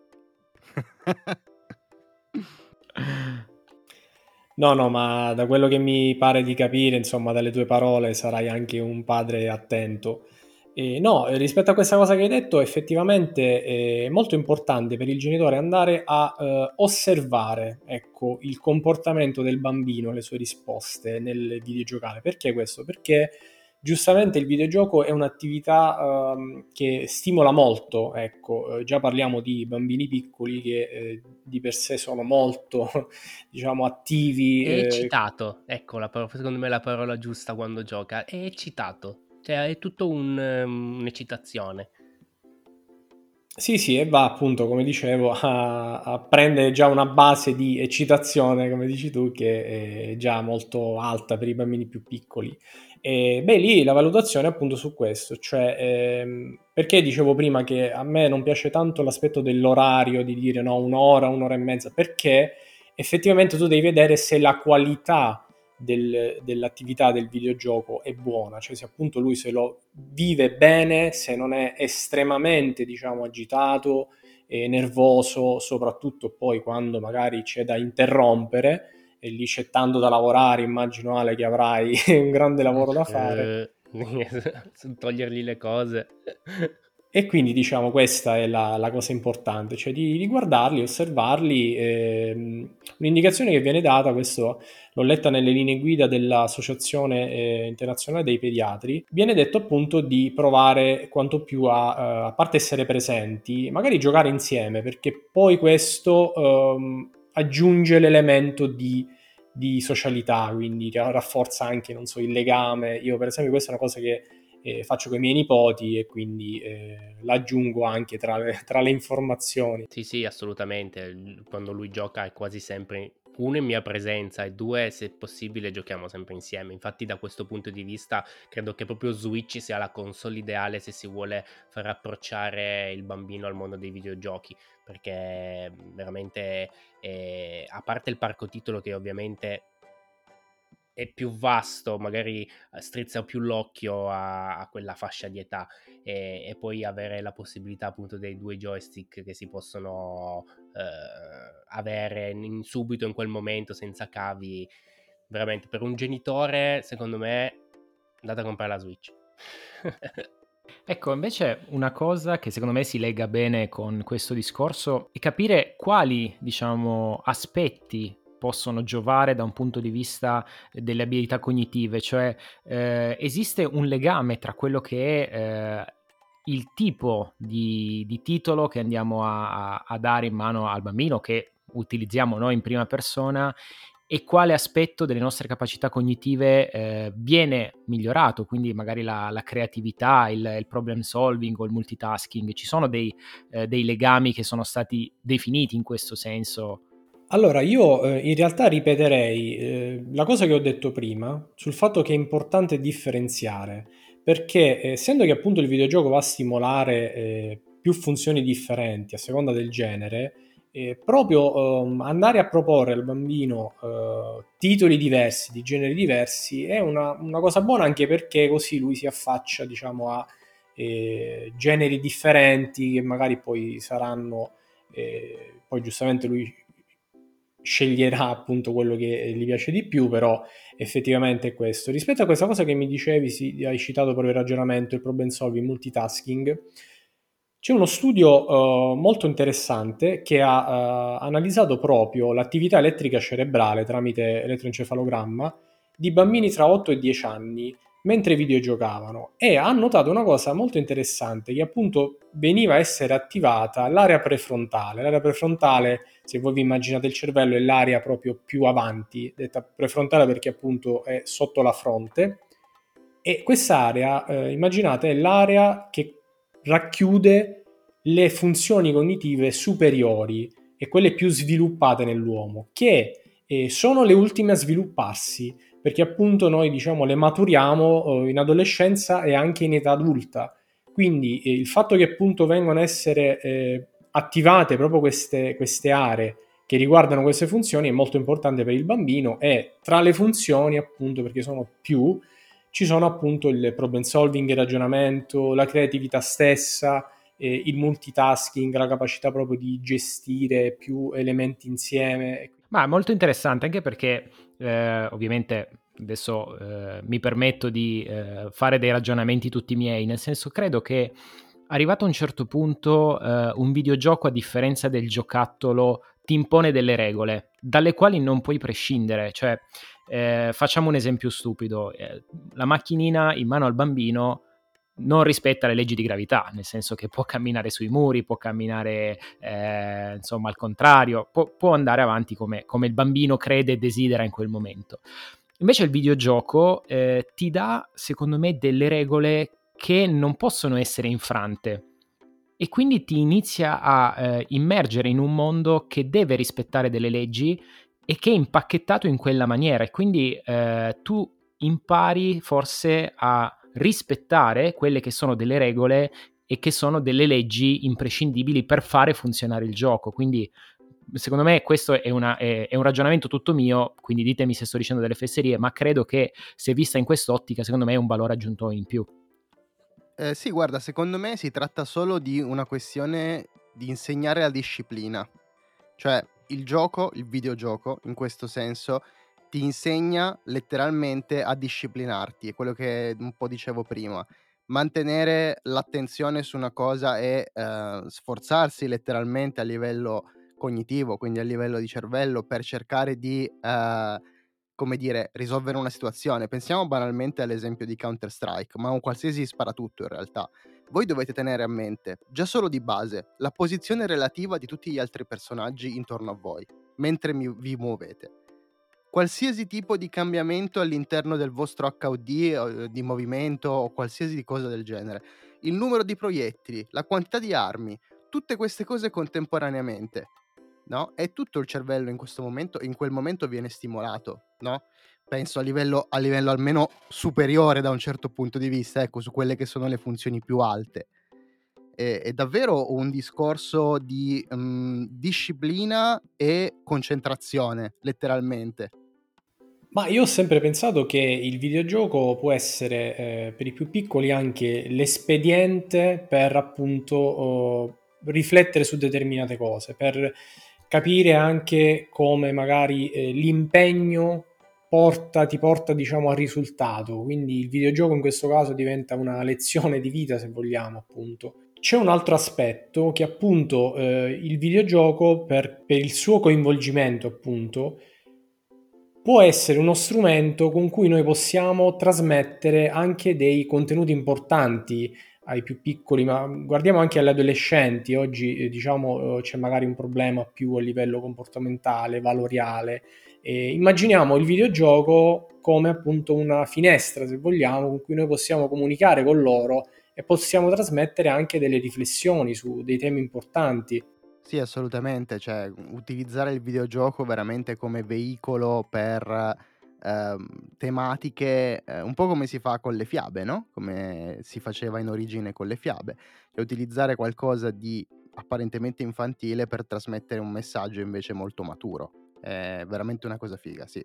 No, no, ma da quello che mi pare di capire, insomma, dalle tue parole, sarai anche un padre attento. E no, rispetto a questa cosa che hai detto, effettivamente è molto importante per il genitore andare a eh, osservare ecco, il comportamento del bambino, le sue risposte nel videogiocare. Perché questo? Perché giustamente il videogioco è un'attività uh, che stimola molto, ecco, eh, già parliamo di bambini piccoli che eh, di per sé sono molto, diciamo, attivi. È eh... eccitato, ecco, la parola, secondo me è la parola giusta quando gioca, è eccitato, cioè è tutto un, um, un'eccitazione. Sì, sì, e va appunto, come dicevo, a, a, prendere già una base di eccitazione, come dici tu, che è già molto alta per i bambini più piccoli. E beh, lì la valutazione è appunto su questo, cioè ehm, perché dicevo prima che a me non piace tanto l'aspetto dell'orario, di dire no, un'ora, un'ora e mezza, perché effettivamente tu devi vedere se la qualità del, dell'attività del videogioco è buona, cioè se appunto lui se lo vive bene, se non è estremamente diciamo agitato e nervoso, soprattutto poi quando magari c'è da interrompere e lì c'è tanto da lavorare, immagino Ale che avrai un grande lavoro da fare. togliergli le cose. E quindi diciamo questa è la, la cosa importante, cioè di, di guardarli, osservarli. Ehm, un'indicazione che viene data, questo l'ho letta nelle linee guida dell'Associazione eh, Internazionale dei Pediatri, viene detto appunto di provare quanto più a, uh, a parte essere presenti, magari giocare insieme, perché poi questo um, aggiunge l'elemento di, di socialità, quindi rafforza anche, non so, il legame. Io per esempio questa è una cosa che eh, faccio con i miei nipoti e quindi eh, l'aggiungo anche tra le, tra le informazioni. Sì, sì, assolutamente. Quando lui gioca è quasi sempre uno in mia presenza e due se possibile giochiamo sempre insieme infatti da questo punto di vista credo che proprio Switch sia la console ideale se si vuole far approcciare il bambino al mondo dei videogiochi perché veramente eh, a parte il parco titolo che ovviamente è più vasto, magari eh, strizza più l'occhio a, a quella fascia di età e, e, poi avere la possibilità appunto dei due joystick che si possono eh, avere in, subito in quel momento senza cavi. Veramente per un genitore, secondo me, andate a comprare la Switch. Ecco, invece una cosa che secondo me si lega bene con questo discorso è capire quali, diciamo, aspetti possono giovare da un punto di vista delle abilità cognitive, cioè eh, esiste un legame tra quello che è eh, il tipo di, di, titolo che andiamo a, a, dare in mano al bambino, che utilizziamo noi in prima persona, e quale aspetto delle nostre capacità cognitive eh, viene migliorato, quindi magari la, la creatività, il, il, problem solving o il multitasking. Ci sono dei, eh, dei legami che sono stati definiti in questo senso allora, io eh, in realtà ripeterei eh, la cosa che ho detto prima sul fatto che è importante differenziare, perché eh, essendo che appunto il videogioco va a stimolare eh, più funzioni differenti a seconda del genere, eh, proprio ehm, andare a proporre al bambino eh, titoli diversi, di generi diversi, è una, una, cosa buona anche perché così lui si affaccia, diciamo, a generi differenti che magari poi saranno, poi giustamente lui sceglierà appunto quello che gli piace di più, però effettivamente è questo. Rispetto a questa cosa che mi dicevi, sì, hai citato proprio il ragionamento, il problem solving, multitasking, c'è uno studio uh, molto interessante che ha uh, analizzato proprio l'attività elettrica cerebrale tramite elettroencefalogramma di bambini tra 8 e 10 anni mentre videogiocavano e ha notato una cosa molto interessante che appunto veniva a essere attivata l'area prefrontale. L'area prefrontale, se voi vi immaginate il cervello, è l'area proprio più avanti, detta prefrontale perché appunto è sotto la fronte e quest'area, eh, immaginate, è l'area che racchiude le funzioni cognitive superiori e quelle più sviluppate nell'uomo, che eh, sono le ultime a svilupparsi perché appunto noi diciamo le maturiamo eh, in adolescenza e anche in età adulta. Quindi eh, il fatto che appunto vengono a essere eh, attivate proprio queste, queste aree che riguardano queste funzioni è molto importante per il bambino e tra le funzioni appunto perché sono più ci sono appunto il problem solving, il ragionamento, la creatività stessa, eh, il multitasking, la capacità proprio di gestire più elementi insieme. Ma è molto interessante anche perché eh, ovviamente adesso eh, mi permetto di eh, fare dei ragionamenti tutti miei, nel senso credo che arrivato a un certo punto eh, un videogioco a differenza del giocattolo ti impone delle regole dalle quali non puoi prescindere, cioè eh, facciamo un esempio stupido, eh, la macchinina in mano al bambino non rispetta le leggi di gravità, nel senso che può camminare sui muri, può camminare eh, insomma al contrario, può, può andare avanti come, come, il bambino crede e desidera in quel momento. Invece il videogioco eh, ti dà, secondo me, delle regole che non possono essere infrante. e quindi ti inizia a eh, immergere in un mondo che deve rispettare delle leggi e che è impacchettato in quella maniera e quindi eh, tu impari forse a rispettare quelle che sono delle regole e che sono delle leggi imprescindibili per fare funzionare il gioco. Quindi secondo me questo è, una, è, è, un ragionamento tutto mio, quindi ditemi se sto dicendo delle fesserie, ma credo che se vista in quest'ottica, secondo me è un valore aggiunto in più. Eh, sì, guarda, secondo me si tratta solo di una questione di insegnare la disciplina. Cioè, il gioco, il videogioco, in questo senso, ti insegna letteralmente a disciplinarti, è quello che un po' dicevo prima. Mantenere l'attenzione su una cosa e eh, sforzarsi letteralmente a livello cognitivo, quindi a livello di cervello, per cercare di, eh, come dire, risolvere una situazione. Pensiamo banalmente all'esempio di Counter-Strike, ma un qualsiasi sparatutto in realtà. Voi dovete tenere a mente, già solo di base, la posizione relativa di tutti gli altri personaggi intorno a voi, mentre vi muovete. Qualsiasi tipo di cambiamento all'interno del vostro HUD di movimento o qualsiasi cosa del genere, il numero di proiettili, la quantità di armi, tutte queste cose contemporaneamente no? E tutto il cervello in questo momento, in quel momento viene stimolato, no? Penso a livello, a livello almeno superiore da un certo punto di vista, ecco, su quelle che sono le funzioni più alte. È, è davvero un discorso di um, disciplina e concentrazione, letteralmente. Ma io ho sempre pensato che il videogioco può essere eh, per i più piccoli anche l'espediente per appunto oh, riflettere su determinate cose, per capire anche come magari eh, l'impegno porta, ti porta diciamo al risultato. Quindi il videogioco in questo caso diventa una lezione di vita se vogliamo appunto. C'è un altro aspetto che appunto eh, il videogioco per, per il suo coinvolgimento appunto può essere uno strumento con cui noi possiamo trasmettere anche dei contenuti importanti ai più piccoli, ma guardiamo anche agli adolescenti. Oggi eh, diciamo eh, c'è magari un problema più a livello comportamentale, valoriale. E immaginiamo il videogioco come appunto una finestra, se vogliamo, con cui noi possiamo comunicare con loro e possiamo trasmettere anche delle riflessioni su dei temi importanti. Sì, assolutamente, cioè utilizzare il videogioco veramente come veicolo per ehm, tematiche, eh, un po' come si fa con le fiabe, no? Come si faceva in origine con le fiabe, cioè utilizzare qualcosa di apparentemente infantile per trasmettere un messaggio invece molto maturo. È veramente una cosa figa, sì.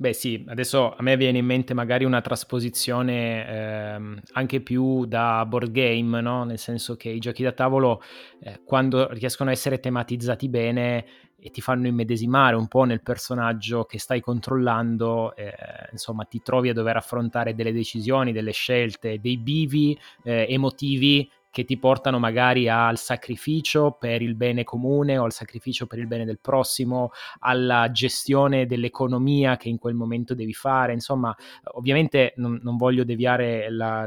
Beh sì, adesso a me viene in mente magari una trasposizione ehm, anche più da board game, no? nel senso che i giochi da tavolo eh, quando riescono a essere tematizzati bene e ti fanno immedesimare un po' nel personaggio che stai controllando, eh, insomma ti trovi a dover affrontare delle decisioni, delle scelte, dei bivi eh, emotivi che ti portano magari al sacrificio per il bene comune o al sacrificio per il bene del prossimo, alla gestione dell'economia che in quel momento devi fare. Insomma, ovviamente non, non voglio deviare la,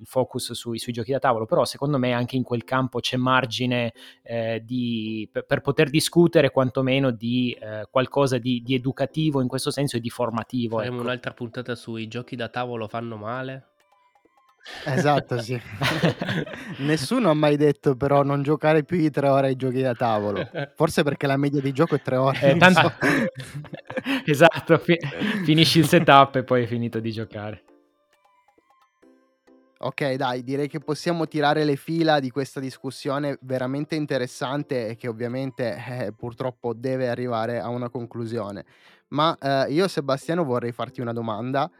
il focus sui, sui, giochi da tavolo, però secondo me anche in quel campo c'è margine eh, di, per, per, poter discutere quantomeno di eh, qualcosa di, di, educativo in questo senso e di formativo. Faremo ecco. un'altra puntata sui giochi da tavolo fanno male? Esatto, sì. Nessuno ha mai detto però non giocare più di tre ore ai giochi da tavolo. Forse perché la media di gioco è tre ore. Eh, tanto... so. esatto, fi- finisci il setup e poi hai finito di giocare. Ok, dai, direi che possiamo tirare le fila di questa discussione veramente interessante e che ovviamente eh, purtroppo deve arrivare a una conclusione. Ma eh, io, Sebastiano, vorrei farti una domanda.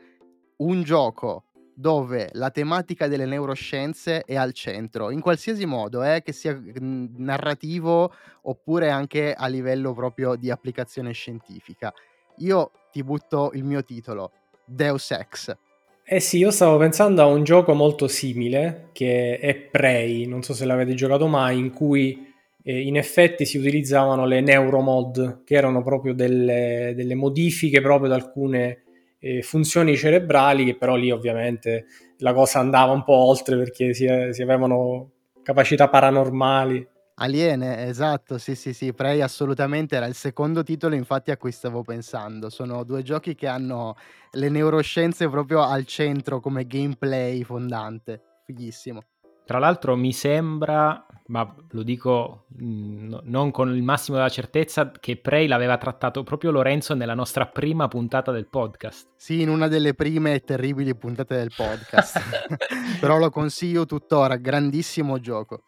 Un gioco dove la tematica delle neuroscienze è al centro, in qualsiasi modo, eh, che sia mhmm, narrativo oppure anche a livello proprio di applicazione scientifica. Io ti butto il mio titolo, Deus Ex. Eh sì, io stavo pensando a un gioco molto simile che è Prey, non so se l'avete giocato mai, in cui eh, in effetti si utilizzavano le neuromod, che erano proprio delle, delle modifiche proprio ad alcune eh, funzioni cerebrali che però lì ovviamente la cosa andava un po' oltre perché si, si avevano capacità paranormali. Aliene, esatto, sì sì sì, Prey assolutamente era il secondo titolo infatti a cui stavo pensando. Sono due giochi che hanno le neuroscienze proprio al centro come gameplay fondante, fighissimo. Tra l'altro mi sembra, ma lo dico mh, mm, non con il massimo della certezza, che Prey l'aveva trattato proprio Lorenzo nella nostra prima puntata del podcast. Sì, in una delle prime e terribili puntate del podcast. Però lo consiglio tuttora, grandissimo gioco.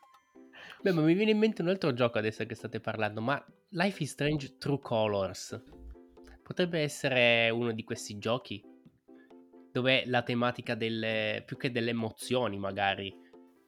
Beh, ma mi viene in mente un altro gioco adesso che state parlando, ma Life is Strange True Colors potrebbe essere uno di questi giochi dove la tematica delle più che delle emozioni magari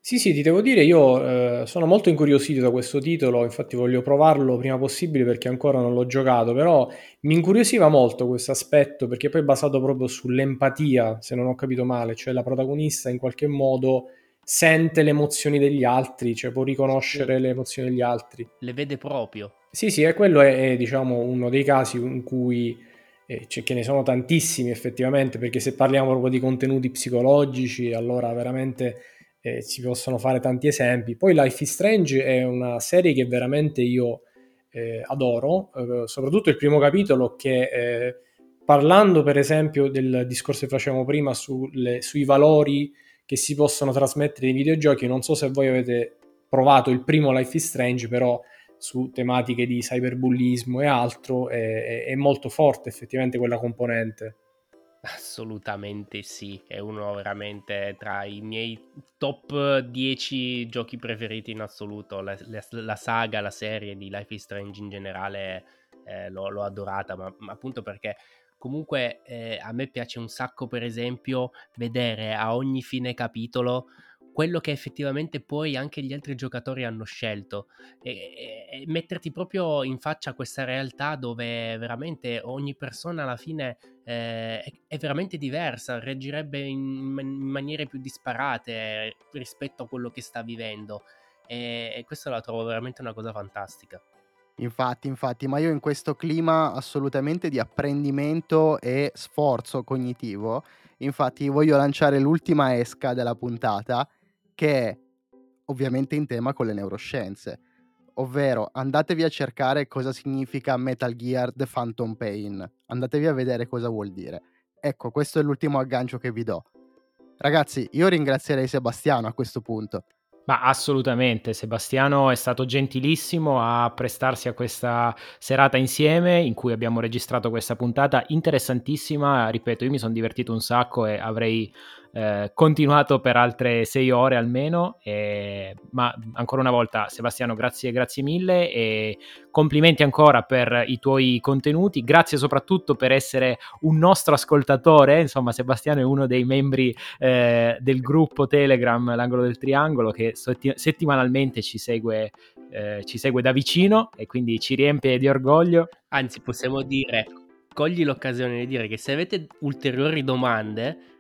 sì, sì, ti devo dire, io eh, sono molto incuriosito da questo titolo, infatti voglio provarlo prima possibile perché ancora non l'ho giocato, però mi incuriosiva molto questo aspetto perché poi è basato proprio sull'empatia, se non ho capito male, cioè la protagonista in qualche modo sente le emozioni degli altri, cioè può riconoscere sì. le emozioni degli altri. Le vede proprio. Sì, sì, e quello è, è diciamo uno dei casi in cui eh, ce ne sono tantissimi effettivamente, perché se parliamo proprio di contenuti psicologici, allora veramente eh, si possono fare tanti esempi. Poi Life is Strange è una serie che veramente io eh, adoro, eh, soprattutto il primo capitolo che eh, parlando per esempio del discorso che facevamo prima sulle, sui valori che si possono trasmettere nei videogiochi, non so se voi avete provato il primo Life is Strange, però su tematiche di cyberbullismo e altro è, è molto forte effettivamente quella componente. Assolutamente sì, è uno veramente tra i miei top 10 giochi preferiti in assoluto. La, la, la saga, la serie di Life is Strange in generale eh, l'ho, l'ho, adorata, ma, ma, appunto perché comunque eh, a me piace un sacco, per esempio, vedere a ogni fine capitolo quello che effettivamente poi anche gli altri giocatori hanno scelto e, e, metterti proprio in faccia questa realtà dove veramente ogni persona alla fine eh, è, veramente diversa, reagirebbe in, in, maniere più disparate rispetto a quello che sta vivendo e, e questo la trovo veramente una cosa fantastica. Infatti, infatti, ma io in questo clima assolutamente di apprendimento e sforzo cognitivo, infatti voglio lanciare l'ultima esca della puntata che è ovviamente in tema con le neuroscienze. Ovvero andatevi a cercare cosa significa Metal Gear The Phantom Pain, andatevi a vedere cosa vuol dire. Ecco, questo è l'ultimo aggancio che vi do. Ragazzi, io ringrazierei Sebastiano a questo punto. Ma assolutamente, Sebastiano è stato gentilissimo a prestarsi a questa serata insieme in cui abbiamo registrato questa puntata interessantissima, ripeto, io mi sono divertito un sacco e avrei eh, continuato per altre sei ore almeno. E, ma ancora una volta, Sebastiano, grazie, grazie mille e complimenti ancora per i tuoi contenuti. Grazie soprattutto per essere un nostro ascoltatore. Insomma, Sebastiano è uno dei membri eh, del gruppo Telegram, l'angolo del triangolo, che settimanalmente ci segue, eh, ci segue da vicino e quindi ci riempie di orgoglio. Anzi, possiamo dire cogli l'occasione di dire che se avete ulteriori domande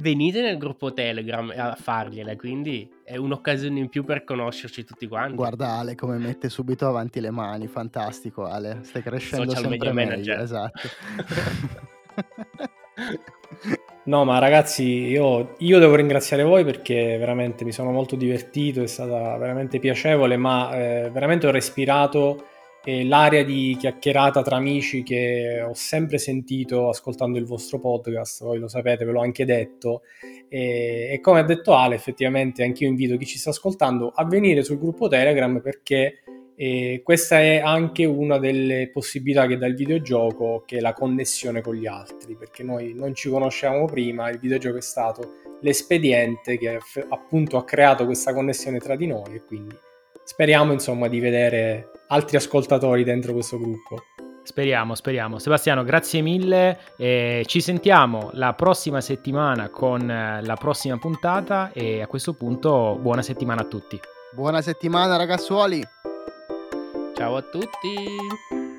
venite nel gruppo Telegram a fargliele, quindi è un'occasione in più per conoscerci tutti quanti. Guarda Ale come mette subito avanti le mani, fantastico Ale, stai crescendo Social sempre meglio, manager. esatto. No, ma ragazzi, io, io, devo ringraziare voi perché veramente mi sono molto divertito, è stata veramente piacevole, ma eh, veramente ho respirato e l'aria di chiacchierata tra amici che ho sempre sentito ascoltando il vostro podcast, voi lo sapete, ve l'ho anche detto, e, e come ha detto Ale, effettivamente anch'io invito chi ci sta ascoltando a venire sul gruppo Telegram perché eh, questa è anche una delle possibilità che dà il videogioco, che è la connessione con gli altri, perché noi non ci conoscevamo prima, il videogioco è stato l'espediente che appunto ha creato questa connessione tra di noi e quindi speriamo insomma di vedere altri ascoltatori dentro questo gruppo. Speriamo, speriamo. Sebastiano, grazie mille. Eh, ci sentiamo la prossima settimana con eh, la prossima puntata e a questo punto buona settimana a tutti. Buona settimana ragazzuoli. Ciao a tutti.